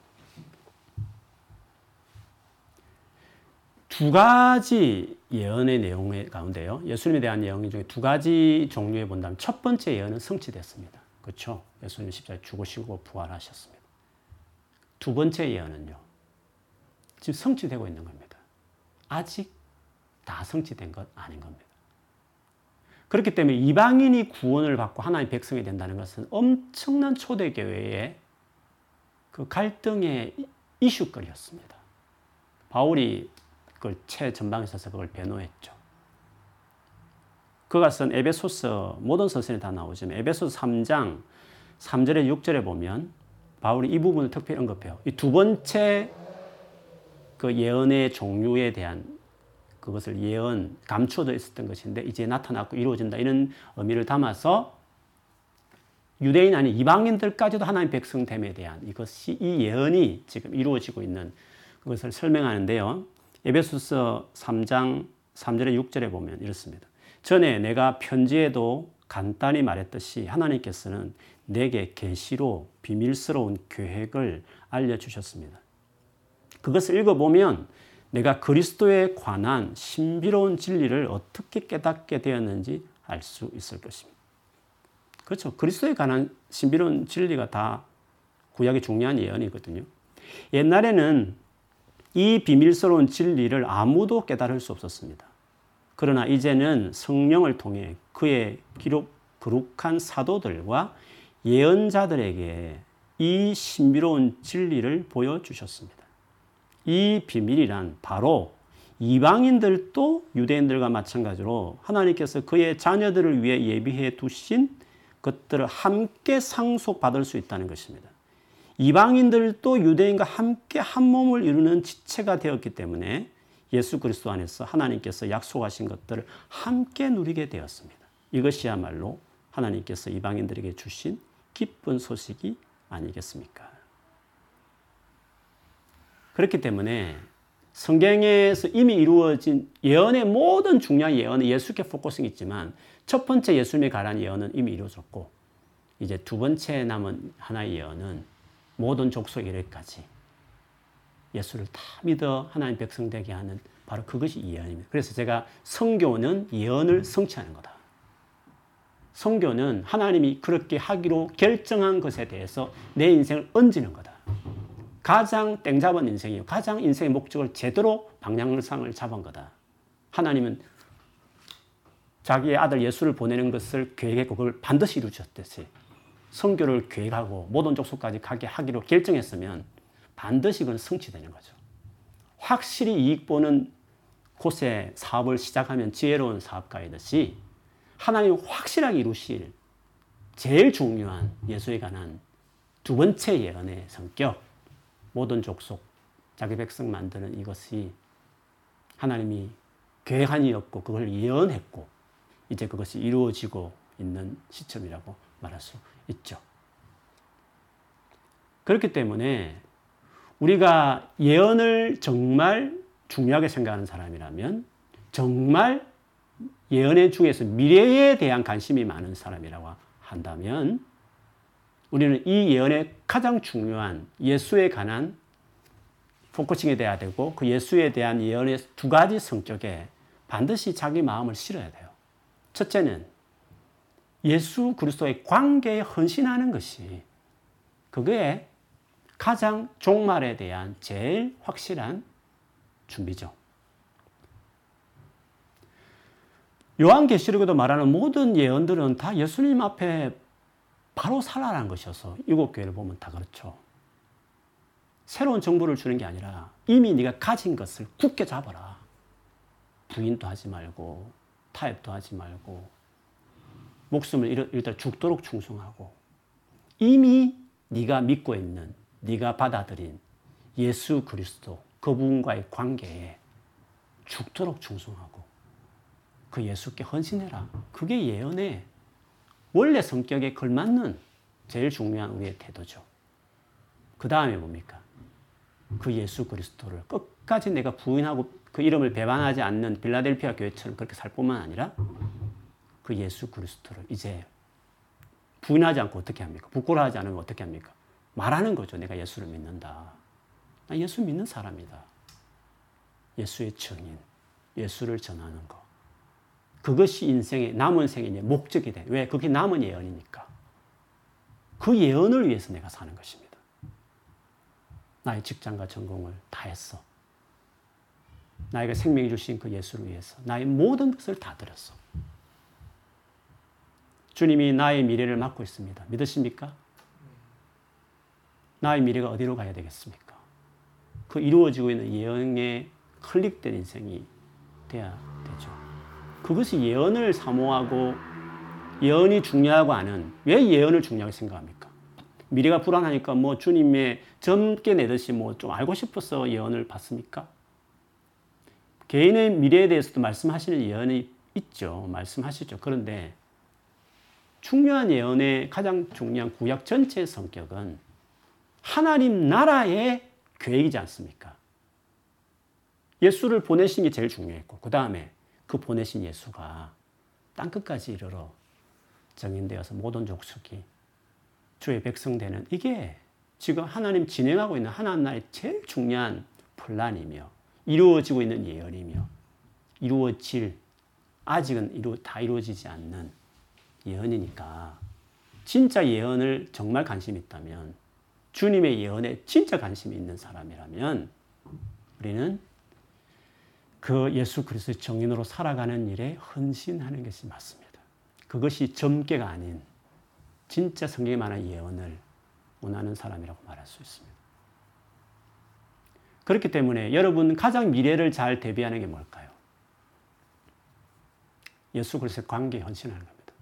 Speaker 1: 두 가지 예언의 내용 가운데요. 예수님에 대한 예언 중에 두 가지 종류에 본다면 첫 번째 예언은 성취됐습니다. 그렇죠? 예수님 십자가에 죽으시고 부활하셨습니다. 두 번째 예언은요. 지금 성취되고 있는 겁니다. 아직 다 성취된 것 아닌 겁니다. 그렇기 때문에 이방인이 구원을 받고 하나의 백성이 된다는 것은 엄청난 초대교회의 그 갈등의 이슈거리였습니다. 바울이 그걸 최전방에 서서 그걸 변호했죠. 그것은 에베소서 모든 서신에 다 나오지만 에베소서 3장 3절에 6절에 보면 바울이 이 부분을 특별히 언급해요. 이 두 번째 그 예언의 종류에 대한 그것을 예언, 감추어져 있었던 것인데 이제 나타났고 이루어진다 이런 의미를 담아서 유대인 아닌 이방인들까지도 하나님 백성됨에 대한 이것이 이 예언이 지금 이루어지고 있는 그것을 설명하는데요. 에베소서 3장 3절에 6절에 보면 이렇습니다. 전에 내가 편지에도 간단히 말했듯이 하나님께서는 내게 계시로 비밀스러운 계획을 알려 주셨습니다. 그것을 읽어 보면 내가 그리스도에 관한 신비로운 진리를 어떻게 깨닫게 되었는지 알 수 있을 것입니다. 그렇죠. 그리스도에 관한 신비로운 진리가 다 구약의 중요한 예언이거든요. 옛날에는 이 비밀스러운 진리를 아무도 깨달을 수 없었습니다. 그러나 이제는 성령을 통해 그의 기록, 거룩한 사도들과 예언자들에게 이 신비로운 진리를 보여주셨습니다. 이 비밀이란 바로 이방인들도 유대인들과 마찬가지로 하나님께서 그의 자녀들을 위해 예비해 두신 것들을 함께 상속받을 수 있다는 것입니다. 이방인들도 유대인과 함께 한 몸을 이루는 지체가 되었기 때문에 예수 그리스도 안에서 하나님께서 약속하신 것들을 함께 누리게 되었습니다. 이것이야말로 하나님께서 이방인들에게 주신 기쁜 소식이 아니겠습니까? 그렇기 때문에 성경에서 이미 이루어진 예언의 모든 중요한 예언은 예수께 focusing 있지만 첫 번째 예수님에 관한 예언은 이미 이루어졌고 이제 두 번째 남은 하나의 예언은 모든 족속 이래까지 예수를 다 믿어 하나님 백성 되게 하는 바로 그것이 예언입니다. 그래서 제가 성교는 예언을 성취하는 거다. 성교는 하나님이 그렇게 하기로 결정한 것에 대해서 내 인생을 얹는 거다. 가장 땡 잡은 인생이요. 가장 인생의 목적을 제대로 방향상을 잡은 거다. 하나님은 자기의 아들 예수를 보내는 것을 계획했고 그걸 반드시 이루셨듯이 성교를 계획하고 모든 족속까지 가게 하기로 결정했으면 반드시 그건 성취되는 거죠. 확실히 이익 보는 곳에 사업을 시작하면 지혜로운 사업가이듯이 하나님 확실하게 이루실 제일 중요한 예수에 관한 두 번째 예언의 성격, 모든 족속, 자기 백성 만드는 이것이 하나님이 계획한 이었고 그걸 예언했고 이제 그것이 이루어지고 있는 시점이라고 말할 수 있죠. 그렇기 때문에 우리가 예언을 정말 중요하게 생각하는 사람이라면 정말 예언의 중에서 미래에 대한 관심이 많은 사람이라고 한다면 우리는 이 예언의 가장 중요한 예수에 관한 focusing이 돼야 되고 그 예수에 대한 예언의 두 가지 성격에 반드시 자기 마음을 실어야 돼요. 첫째는 예수 그리스도의 관계에 헌신하는 것이 그게 가장 종말에 대한 제일 확실한 준비죠. 요한계시록에도 말하는 모든 예언들은 다 예수님 앞에 바로 살아난 것이어서 일곱 교회를 보면 다 그렇죠. 새로운 정보를 주는 게 아니라 이미 네가 가진 것을 굳게 잡아라. 부인도 하지 말고 타협도 하지 말고 목숨을 일단 죽도록 충성하고 이미 네가 믿고 있는 네가 받아들인 예수 그리스도 그분과의 관계에 죽도록 충성하고 그 예수께 헌신해라. 그게 예언의 원래 성격에 걸맞는 제일 중요한 우리의 태도죠. 그 다음에 뭡니까? 그 예수 그리스도를 끝까지 내가 부인하고 그 이름을 배반하지 않는 빌라델피아 교회처럼 그렇게 살 뿐만 아니라 그 예수 그리스도를 이제 부인하지 않고 어떻게 합니까? 부끄러워하지 않으면 어떻게 합니까? 말하는 거죠. 내가 예수를 믿는다. 나 예수 믿는 사람이다. 예수의 증인, 예수를 전하는 것. 그것이 인생의 남은 생의 목적이 돼. 왜? 그게 남은 예언이니까. 그 예언을 위해서 내가 사는 것입니다. 나의 직장과 전공을 다 했어. 나에게 생명이 주신 그 예수를 위해서 나의 모든 것을 다 드렸어. 주님이 나의 미래를 맡고 있습니다. 믿으십니까? 나의 미래가 어디로 가야 되겠습니까? 그 이루어지고 있는 예언에 클릭된 인생이 돼야. 그것이 예언을 사모하고 예언이 중요하고 하는 왜 예언을 중요하게 생각합니까? 미래가 불안하니까 뭐 주님의 젊게 내듯이 뭐 좀 알고 싶어서 예언을 받습니까? 개인의 미래에 대해서도 말씀하시는 예언이 있죠. 말씀하시죠. 그런데 중요한 예언의 가장 중요한 구약 전체의 성격은 하나님 나라의 계획이지 않습니까? 예수를 보내신 게 제일 중요했고, 그 다음에 그 보내신 예수가 땅끝까지 이르러 정인되어서 모든 족속이 주의 백성 되는 이게 지금 하나님 진행하고 있는 하나님 나라의 제일 중요한 플란이며 이루어지고 있는 예언이며 이루어질 아직은 이루, 다 이루어지지 않는 예언이니까 진짜 예언을 정말 관심 있다면 주님의 예언에 진짜 관심이 있는 사람이라면 우리는 그 예수 그리스도의 정인으로 살아가는 일에 헌신하는 것이 맞습니다. 그것이 점괘가 아닌 진짜 성경에 만한 예언을 원하는 사람이라고 말할 수 있습니다. 그렇기 때문에 여러분 가장 미래를 잘 대비하는 게 뭘까요? 예수 그리스도의 관계에 헌신하는 겁니다.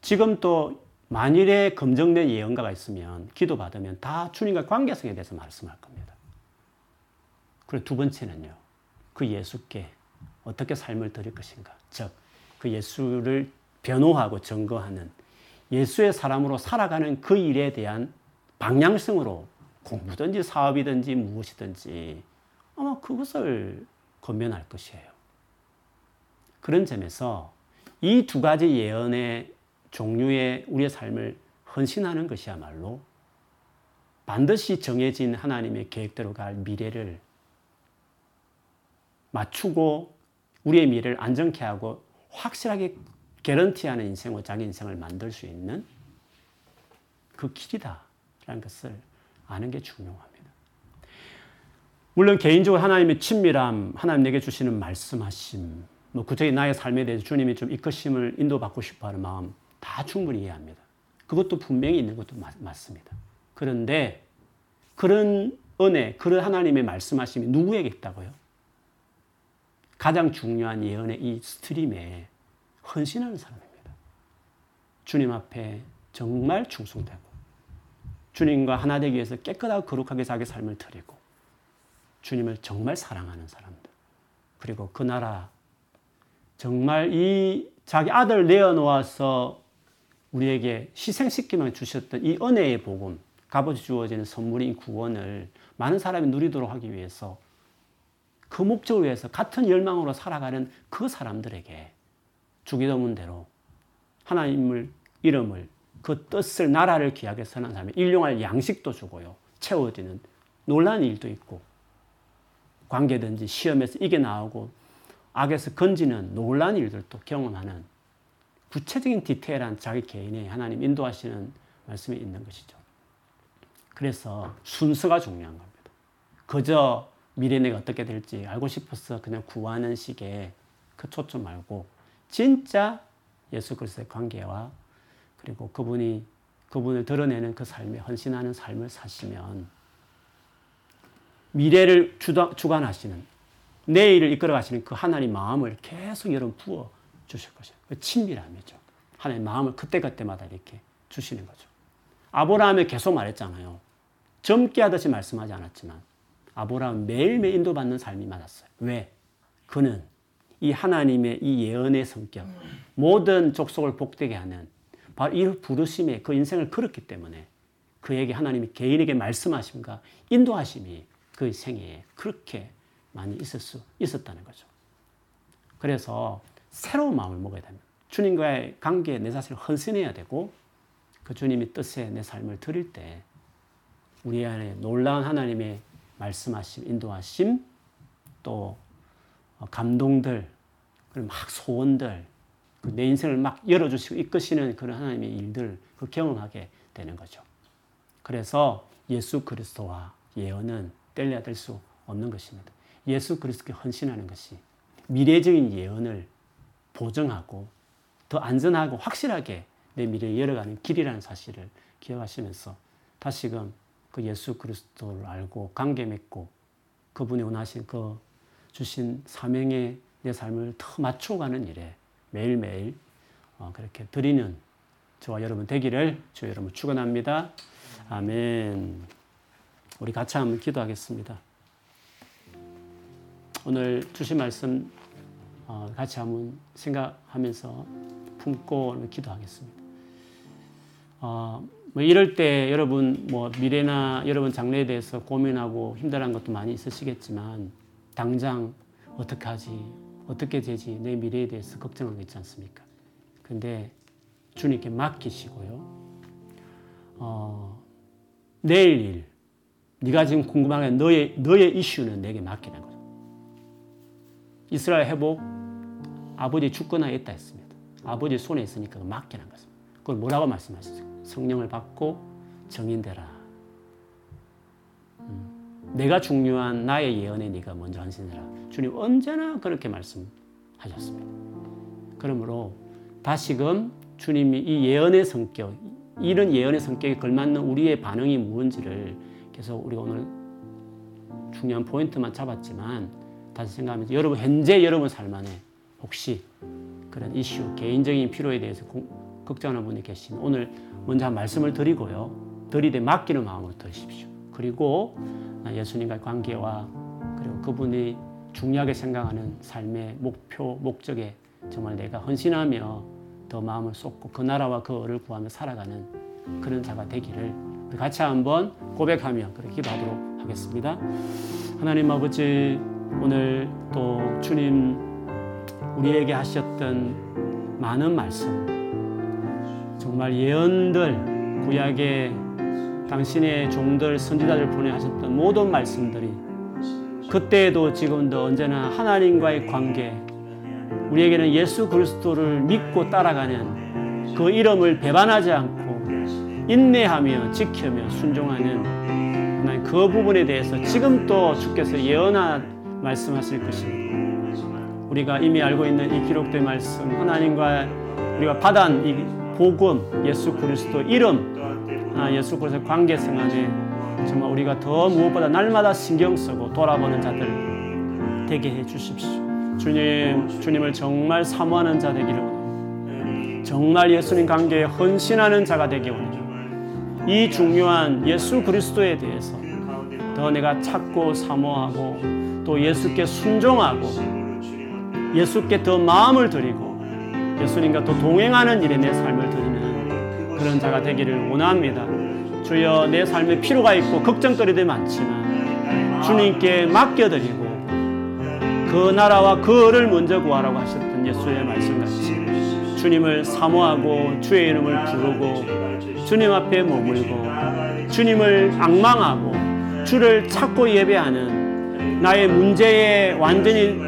Speaker 1: 지금 또 만일에 검증된 예언가가 있으면 기도받으면 다 주님과 관계성에 대해서 말씀할 겁니다. 그리고 두 번째는요. 그 예수께 어떻게 삶을 드릴 것인가. 즉, 그 예수를 변호하고 증거하는 예수의 사람으로 살아가는 그 일에 대한 방향성으로 공부든지 사업이든지 무엇이든지 아마 그것을 건면할 것이에요. 그런 점에서 이 두 가지 예언의 종류의 우리의 삶을 헌신하는 것이야말로 반드시 정해진 하나님의 계획대로 갈 미래를 맞추고 우리의 미래를 안정케 하고 확실하게 개런티하는 인생으로 자기 인생을 만들 수 있는 그 길이다라는 것을 아는 게 중요합니다. 물론 개인적으로 하나님의 친밀함, 하나님 내게 주시는 말씀하심, 뭐 구체적인 나의 삶에 대해서 주님이 좀 이끄심을 인도받고 싶어하는 마음 다 충분히 이해합니다. 그것도 분명히 있는 것도 맞, 맞습니다. 그런데 그런 은혜, 그런 하나님의 말씀하심이 누구에게 있다고요? 가장 중요한 예언의 이 stream에 헌신하는 사람입니다. 주님 앞에 정말 충성되고 주님과 하나 되기 위해서 깨끗하고 거룩하게 자기 삶을 드리고 주님을 정말 사랑하는 사람들 그리고 그 나라 정말 이 자기 아들 내어놓아서 우리에게 희생시키면 주셨던 이 은혜의 복음 값없이 주어지는 선물인 구원을 많은 사람이 누리도록 하기 위해서 그 목적을 위해서 같은 열망으로 살아가는 그 사람들에게 주기도문대로 하나님을 이름을 그 뜻을 나라를 귀하게 선한 사람이 일용할 양식도 주고요. 채워지는 놀라운 일도 있고 관계든지 시험에서 이게 나오고 악에서 건지는 놀라운 일들도 경험하는 구체적인 디테일한 자기 개인의 하나님 인도하시는 말씀이 있는 것이죠. 그래서 순서가 중요한 겁니다. 그저 미래 내가 어떻게 될지 알고 싶어서 그냥 구하는 식의 그 초점 말고 진짜 예수 그리스도의 관계와 그리고 그분이 그분을 드러내는 그 삶에 헌신하는 삶을 사시면 미래를 주관하시는 내일을 이끌어 가시는 그 하나님 마음을 계속 여러분 부어 주실 것이에요. 그 친밀함이죠. 하나님 마음을 그때그때마다 이렇게 주시는 거죠. 아브라함이 계속 말했잖아요. 젊게 하듯이 말씀하지 않았지만 아브라함 매일매일 인도받는 삶이 맞았어요. 왜? 그는 이 하나님의 이 예언의 성격, 모든 족속을 복되게 하는 바로 이 부르심에 그 인생을 걸었기 때문에 그에게 하나님이 개인에게 말씀하심과 인도하심이 그 생애에 그렇게 많이 있을 수 있었다는 거죠. 그래서 새로운 마음을 먹어야 됩니다. 주님과의 관계에 내 자신을 헌신해야 되고 그 주님의 뜻에 내 삶을 드릴 때 우리 안에 놀라운 하나님의 말씀하심, 인도하심, 또 감동들, 그리고 막 소원들, 그내 인생을 막 열어주시고 이끄시는 그런 하나님의 일들 그 경험하게 되는 거죠. 그래서 예수 그리스도와 예언은 뗄래야 될 수 없는 것입니다. 예수 그리스도께 헌신하는 것이 미래적인 예언을 보정하고 더 안전하고 확실하게 내 미래를 열어가는 길이라는 사실을 기억하시면서 다시금 그 예수 그리스도를 알고 관계 맺고 그분이 원하신 그 주신 사명에 내 삶을 더 맞춰가는 일에 매일매일 어, 그렇게 드리는 저와 여러분 되기를 주 여러분 축원합니다. 아멘. 우리 같이 한번 기도하겠습니다. 오늘 주신 말씀 어, 같이 한번 생각하면서 품고 기도하겠습니다. 어, 뭐 이럴 때 여러분 뭐 미래나 여러분 장래에 대해서 고민하고 힘들어하는 것도 많이 있으시겠지만 당장 어떻게 하지 어떻게 되지 내 미래에 대해서 걱정하고 있지 않습니까? 근데 주님께 맡기시고요. 어, 내일 일, 네가 지금 궁금한 너의 너의 이슈는 내게 맡기는 거죠. 이스라엘 회복 아버지 주권하에 있다 했습니다. 아버지 손에 있으니까 맡기는 것입니다. 그걸 뭐라고 말씀하셨어요? 성령을 받고 정인되라. 내가 중요한 나의 예언에 네가 먼저 헌신해라. 주님 언제나 그렇게 말씀하셨습니다. 그러므로 다시금 주님이 이 예언의 성격, 이런 예언의 성격에 걸맞는 우리의 반응이 무엇인지를 계속 우리가 오늘 중요한 포인트만 잡았지만 다시 생각하면서 여러분 현재 여러분 삶 안에 혹시 그런 이슈, 개인적인 필요에 대해서 걱정하는 분이 계시면 오늘 먼저 한 말씀을 드리고요. 드리되 맡기는 마음으로 들으십시오. 그리고 예수님과의 관계와 그리고 그분이 중요하게 생각하는 삶의 목표, 목적에 정말 내가 헌신하며 더 마음을 쏟고 그 나라와 그 을을 구하며 살아가는 그런 자가 되기를 같이 한번 고백하며 그렇게 기도하도록 하겠습니다. 하나님 아버지 오늘 또 주님 우리에게 하셨던 많은 말씀 정말 예언들 구약에 당신의 종들 선지자들 보내 하셨던 모든 말씀들이 그때에도 지금도 언제나 하나님과의 관계 우리에게는 예수 그리스도를 믿고 따라가는 그 이름을 배반하지 않고 인내하며 지켜며 순종하는 그 부분에 대해서 지금 또 주께서 예언하 말씀하실 것입니다. 우리가 이미 알고 있는 이 기록된 말씀 하나님과 우리가 받은 이 복음 예수 그리스도 이름 아, 예수 그리스도 관계성 안에 정말 우리가 더 무엇보다 날마다 신경 쓰고 돌아보는 자들 되게 해 주십시오. 주님, 주님을 정말 사모하는 자 되기를. 정말 예수님 관계에 헌신하는 자가 되기 원합니다. 이 중요한 예수 그리스도에 대해서 더 내가 찾고 사모하고 또 예수께 순종하고 예수께 더 마음을 드리고 예수님과 또 동행하는 일에 내 삶을 드리는 그런 자가 되기를 원합니다. 주여 내 삶에 필요가 있고 걱정거리도 많지만 주님께 맡겨드리고 그 나라와 그를 먼저 구하라고 하셨던 예수의 말씀같이 주님을 사모하고 주의 이름을 부르고 주님 앞에 머물고 주님을 악망하고 주를 찾고 예배하는 나의 문제에 완전히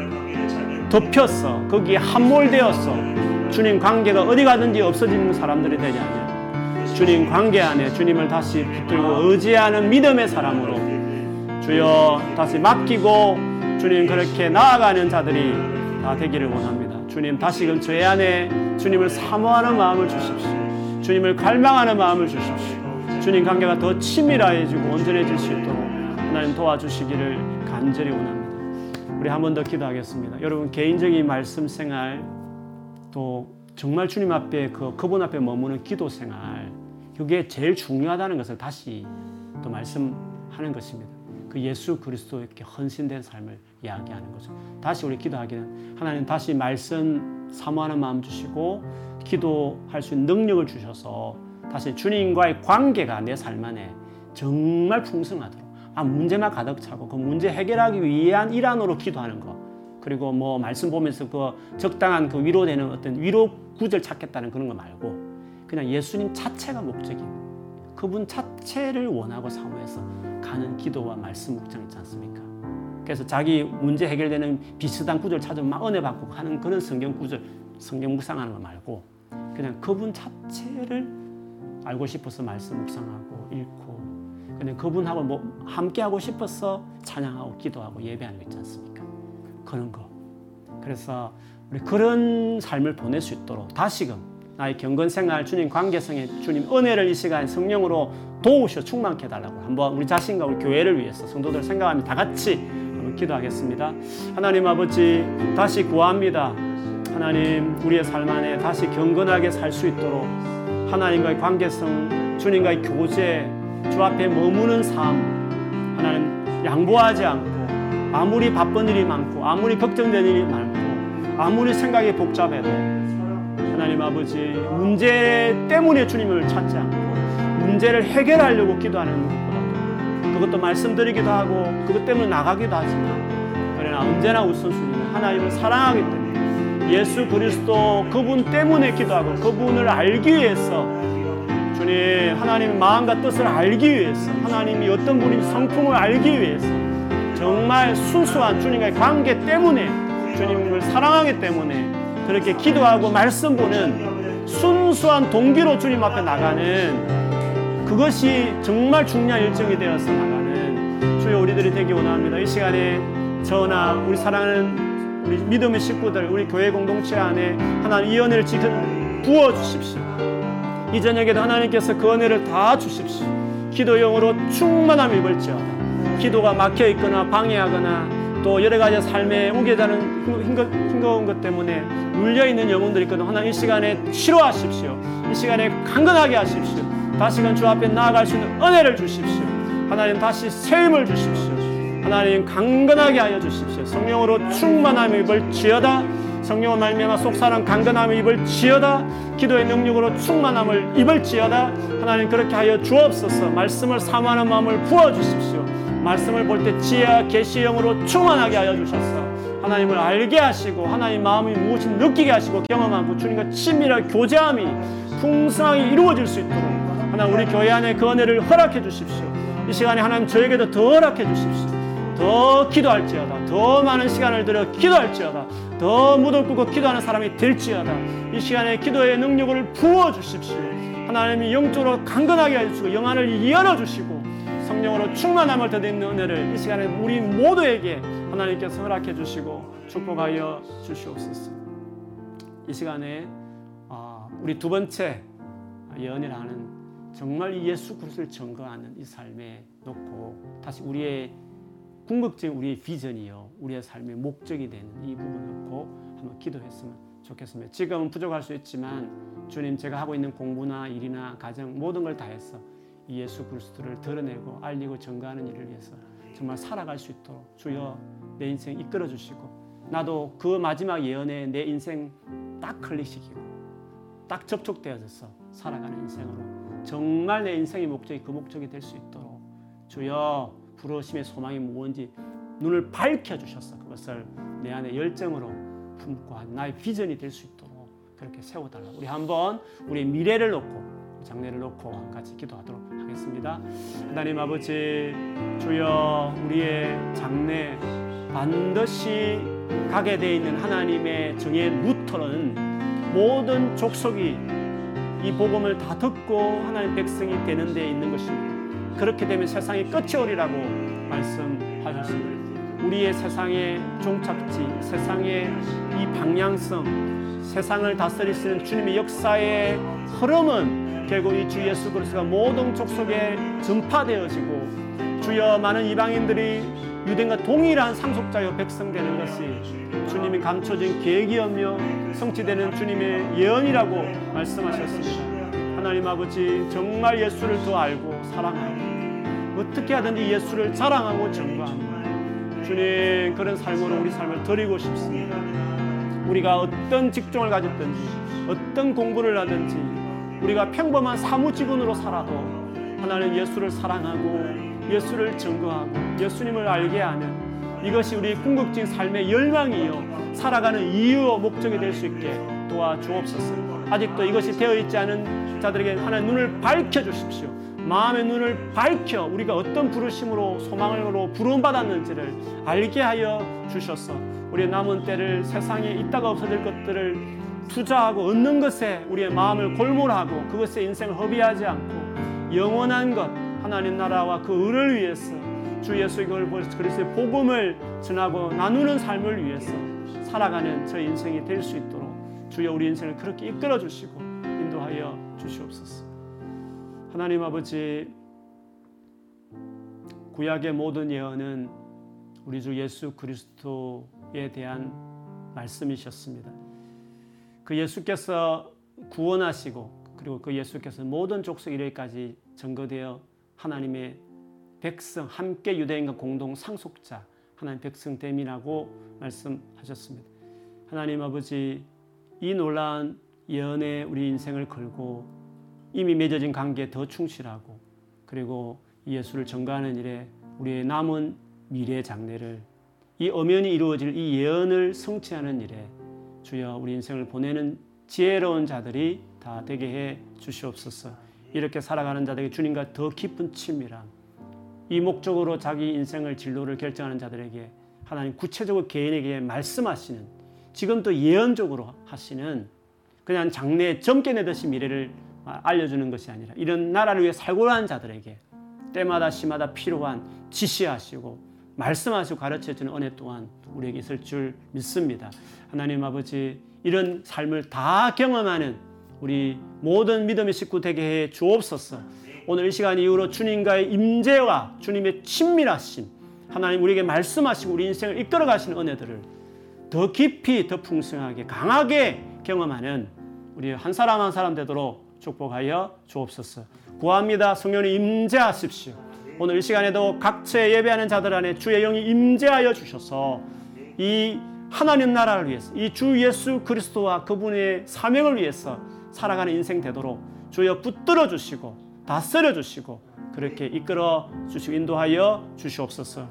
Speaker 1: 덮였어 거기에 함몰되었어 주님 관계가 어디 가든지 없어지는 사람들이 되지 않냐 주님 관계 안에 주님을 다시 붙들고 의지하는 믿음의 사람으로 주여 다시 맡기고 주님 그렇게 나아가는 자들이 다 되기를 원합니다. 주님 다시금 저희 안에 주님을 사모하는 마음을 주십시오. 주님을 갈망하는 마음을 주십시오. 주님 관계가 더 치밀해지고 온전해질 수 있도록 하나님 도와주시기를 간절히 원합니다. 우리 한 번 더 기도하겠습니다. 여러분 개인적인 말씀 생활 또 정말 주님 앞에 그 그분 앞에 머무는 기도 생활 그게 제일 중요하다는 것을 다시 또 말씀하는 것입니다. 그 예수 그리스도에게 헌신된 삶을 이야기하는 거죠. 다시 우리 기도하기는 하나님 다시 말씀 사모하는 마음 주시고 기도할 수 있는 능력을 주셔서 다시 주님과의 관계가 내 삶 안에 정말 풍성하도록 아 문제만 가득 차고 그 문제 해결하기 위한 일환으로 기도하는 거 그리고 뭐 말씀 보면서 그 적당한 그 위로되는 어떤 위로 구절 찾겠다는 그런 거 말고 그냥 예수님 자체가 목적인 그분 자체를 원하고 사모해서 가는 기도와 말씀 묵상 있지 않습니까? 그래서 자기 문제 해결되는 비슷한 구절 찾으면 막 은혜 받고 하는 그런 성경 구절, 성경 묵상하는 거 말고 그냥 그분 자체를 알고 싶어서 말씀 묵상하고 읽고 그냥 그분하고 뭐 함께 하고 싶어서 찬양하고 기도하고 예배하는 거 있지 않습니까? 그런 거. 그래서 우리 그런 삶을 보낼 수 있도록 다시금 나의 경건 생활, 주님 관계성에 주님 은혜를 이 시간 성령으로 도우셔 충만케 해달라고 한번 우리 자신과 우리 교회를 위해서 성도들 생각하며 다 같이 한번 기도하겠습니다. 하나님 아버지 다시 구합니다. 하나님 우리의 삶 안에 다시 경건하게 살 수 있도록 하나님과의 관계성, 주님과의 교제, 주 앞에 머무는 삶, 하나님 양보하지 않고 아무리 바쁜 일이 많고 아무리 걱정되는 일이 많고 아무리 생각이 복잡해도 하나님 아버지 문제 때문에 주님을 찾지 않고 문제를 해결하려고 기도하는 것보다 그것도 말씀드리기도 하고 그것 때문에 나가기도 하지만 그러나 언제나 우선순위는 하나님을 사랑하기 때문에 예수 그리스도 그분 때문에 기도하고 그분을 알기 위해서 주님 하나님의 마음과 뜻을 알기 위해서 하나님이 어떤 분인지 성품을 알기 위해서 정말 순수한 주님과의 관계 때문에 주님을 사랑하기 때문에 그렇게 기도하고 말씀 보는 순수한 동기로 주님 앞에 나가는 그것이 정말 중요한 일정이 되어서 나가는 주여 우리들이 되기 원합니다. 이 시간에 저나 우리 사랑하는 우리 믿음의 식구들, 우리 교회 공동체 안에 하나님 이 은혜를 지금 부어 주십시오. 이 저녁에도 하나님께서 그 은혜를 다 주십시오. 기도 영으로 충만함 입을지어다. 기도가 막혀 있거나 방해하거나 또 여러 가지 삶에 되는 hin거운 것 때문에 눌려 있는 영혼들이 있거든. 하나님 이 시간에 치료하십시오. 이 시간에 강건하게 하십시오. 다시금 주 앞에 나아갈 수 있는 은혜를 주십시오. 하나님 다시 새 힘을 주십시오. 하나님 강건하게 하여 주십시오. 성령으로 충만함을 입을 지어다. 성령을 말미암아 속사람 강건함을 입을 지어다. 기도의 능력으로 충만함을 입을 지어다. 하나님 그렇게 하여 주옵소서. 말씀을 사모하는 마음을 부어 주십시오. 말씀을 볼 때 지혜와 계시 영으로 충만하게 하여 주셨어. 하나님을 알게 하시고 하나님 마음이 무엇인지 느끼게 하시고 경험하고 주님과 친밀한 교제함이 풍성하게 이루어질 수 있도록 하나님 우리 교회 안에 그 은혜를 허락해 주십시오. 이 시간에 하나님 저에게도 더 허락해 주십시오. 더 기도할지어다. 더 많은 시간을 들여 기도할지어다. 더 무릎 꿇고 기도하는 사람이 될지어다. 이 시간에 기도의 능력을 부어 주십시오. 하나님이 영적으로 강건하게 해주시고 영안을 열어 주시고 성령으로 충만함을 더듬는 은혜를 이 시간에 우리 모두에게 하나님께서 허락해 주시고 축복하여 주시옵소서. 이 시간에 아, 우리 두 번째 연애라는 정말 예수 그리스도를 증거하는 이 삶에 놓고 다시 우리의 궁극적인 우리의 비전이요 우리의 삶의 목적이 되는 이 부분을 놓고 한번 기도했으면 좋겠습니다. 지금은 부족할 수 있지만 주님 제가 하고 있는 공부나 일이나 가정 모든 걸 다해서 예수 그리스도를 드러내고 알리고 증거하는 일을 위해서 정말 살아갈 수 있도록 주여 내 인생 이끌어 주시고 나도 그 마지막 예언에 내 인생 딱 클릭시키고 딱 접촉되어져서 살아가는 인생으로 정말 내 인생의 목적이 그 목적이 될 수 있도록 주여 부러심의 소망이 무엇인지 눈을 밝혀 주셔서 그것을 내 안에 열정으로 품고 나의 비전이 될 수 있도록 그렇게 세워달라. 우리 한번 우리 미래를 놓고 장례를 놓고 같이 기도하도록 하겠습니다. 하나님 아버지 주여 우리의 장례 반드시 가게 돼 있는 하나님의 정의 루터는 모든 족속이 이 복음을 다 듣고 하나님 백성이 되는 데 있는 것입니다. 그렇게 되면 세상이 끝이 오리라고 말씀하셨습니다. 우리의 세상의 종착지, 세상의 이 방향성, 세상을 있는 주님의 역사의 흐름은 결국 이 주 예수 그리스도가 모든 족속에 전파되어지고 주여 많은 이방인들이 유대인과 동일한 상속자여 백성 되는 것이 주님이 감춰진 계획이었며 성취되는 주님의 예언이라고 말씀하셨습니다. 하나님 아버지 정말 예수를 더 알고 사랑하고 어떻게 하든지 예수를 자랑하고 증거하는 주님 그런 삶으로 우리 삶을 드리고 싶습니다. 우리가 어떤 직종을 가졌든지 어떤 공부를 하든지 우리가 평범한 사무직원으로 살아도 하나님 예수를 사랑하고 예수를 증거하고 예수님을 알게 하는 이것이 우리 궁극적인 삶의 열망이요 살아가는 이유와 목적이 될 수 있게 도와주옵소서. 아직도 이것이 되어 있지 않은 자들에게 하나님 눈을 밝혀 주십시오. 마음의 눈을 밝혀 우리가 어떤 부르심으로 소망으로 부름 받았는지를 알게 하여 주셔서 우리 남은 때를 세상에 있다가 없어질 것들을 투자하고 얻는 것에 우리의 마음을 골몰하고 그것에 인생을 허비하지 않고 영원한 것 하나님 나라와 그 의를 위해서 주 예수 그리스도의 복음을 전하고 나누는 삶을 위해서 살아가는 저 인생이 될 수 있도록 주여 우리 인생을 그렇게 이끌어 주시고 인도하여 주시옵소서. 하나님 아버지 구약의 모든 예언은 우리 주 예수 그리스도에 대한 말씀이셨습니다. 그 예수께서 구원하시고 그리고 그 예수께서 모든 족속 이르기까지 증거되어 하나님의 백성 함께 유대인과 공동 상속자 하나님 백성 됨이라고 말씀하셨습니다. 하나님 아버지 이 놀라운 예언에 우리 인생을 걸고 이미 맺어진 관계에 더 충실하고 그리고 예수를 전가하는 일에 우리의 남은 미래 장래를 이 엄연히 이루어질 이 예언을 성취하는 일에 주여 우리 인생을 보내는 지혜로운 자들이 다 되게 해 주시옵소서. 이렇게 살아가는 자들에게 주님과 더 깊은 친밀함. 이 목적으로 자기 인생을 진로를 결정하는 자들에게 하나님 구체적으로 개인에게 말씀하시는 지금도 예언적으로 하시는 그냥 장래에 젊게 내듯이 미래를 알려주는 것이 아니라 이런 나라를 위해 살고 하는 자들에게 때마다 시마다 필요한 지시하시고 말씀하시고 가르쳐 주는 은혜 또한 우리에게 있을 줄 믿습니다. 하나님 아버지 이런 삶을 다 경험하는 우리 모든 믿음의 식구 되게 해 주옵소서. 오늘 이 시간 이후로 주님과의 임재와 주님의 친밀하심 하나님 우리에게 말씀하시고 우리 인생을 이끌어 가시는 은혜들을 더 깊이 더 풍성하게 강하게 경험하는 우리 한 사람 한 사람 되도록 축복하여 주옵소서. 구합니다. 성령님 임재하십시오. 오늘 이 시간에도 각처에 예배하는 자들 안에 주의 영이 임재하여 주셔서 이 하나님 나라를 위해서 이 주 예수 그리스도와 그분의 사명을 위해서 살아가는 인생 되도록 주여 붙들어 주시고 다스려 주시고 그렇게 이끌어 주시고 인도하여 주시옵소서.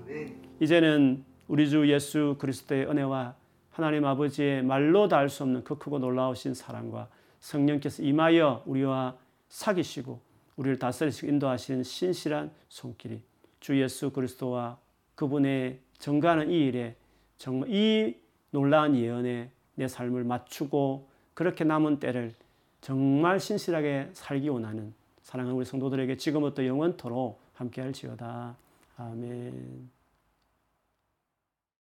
Speaker 1: 이제는 우리 주 예수 그리스도의 은혜와 하나님 아버지의 말로 다알수 없는 그 크고 놀라우신 사랑과 성령께서 임하여 우리와 사귀시고 우리를 다스리시고 인도하시는 신실한 손길이 주 예수 그리스도와 그분의 정가하는 이 일에 정말 이 놀라운 예언에 내 삶을 맞추고 그렇게 남은 때를 정말 신실하게 살기 원하는 사랑하는 우리 성도들에게 지금부터 영원토록 함께 할지어다. 아멘.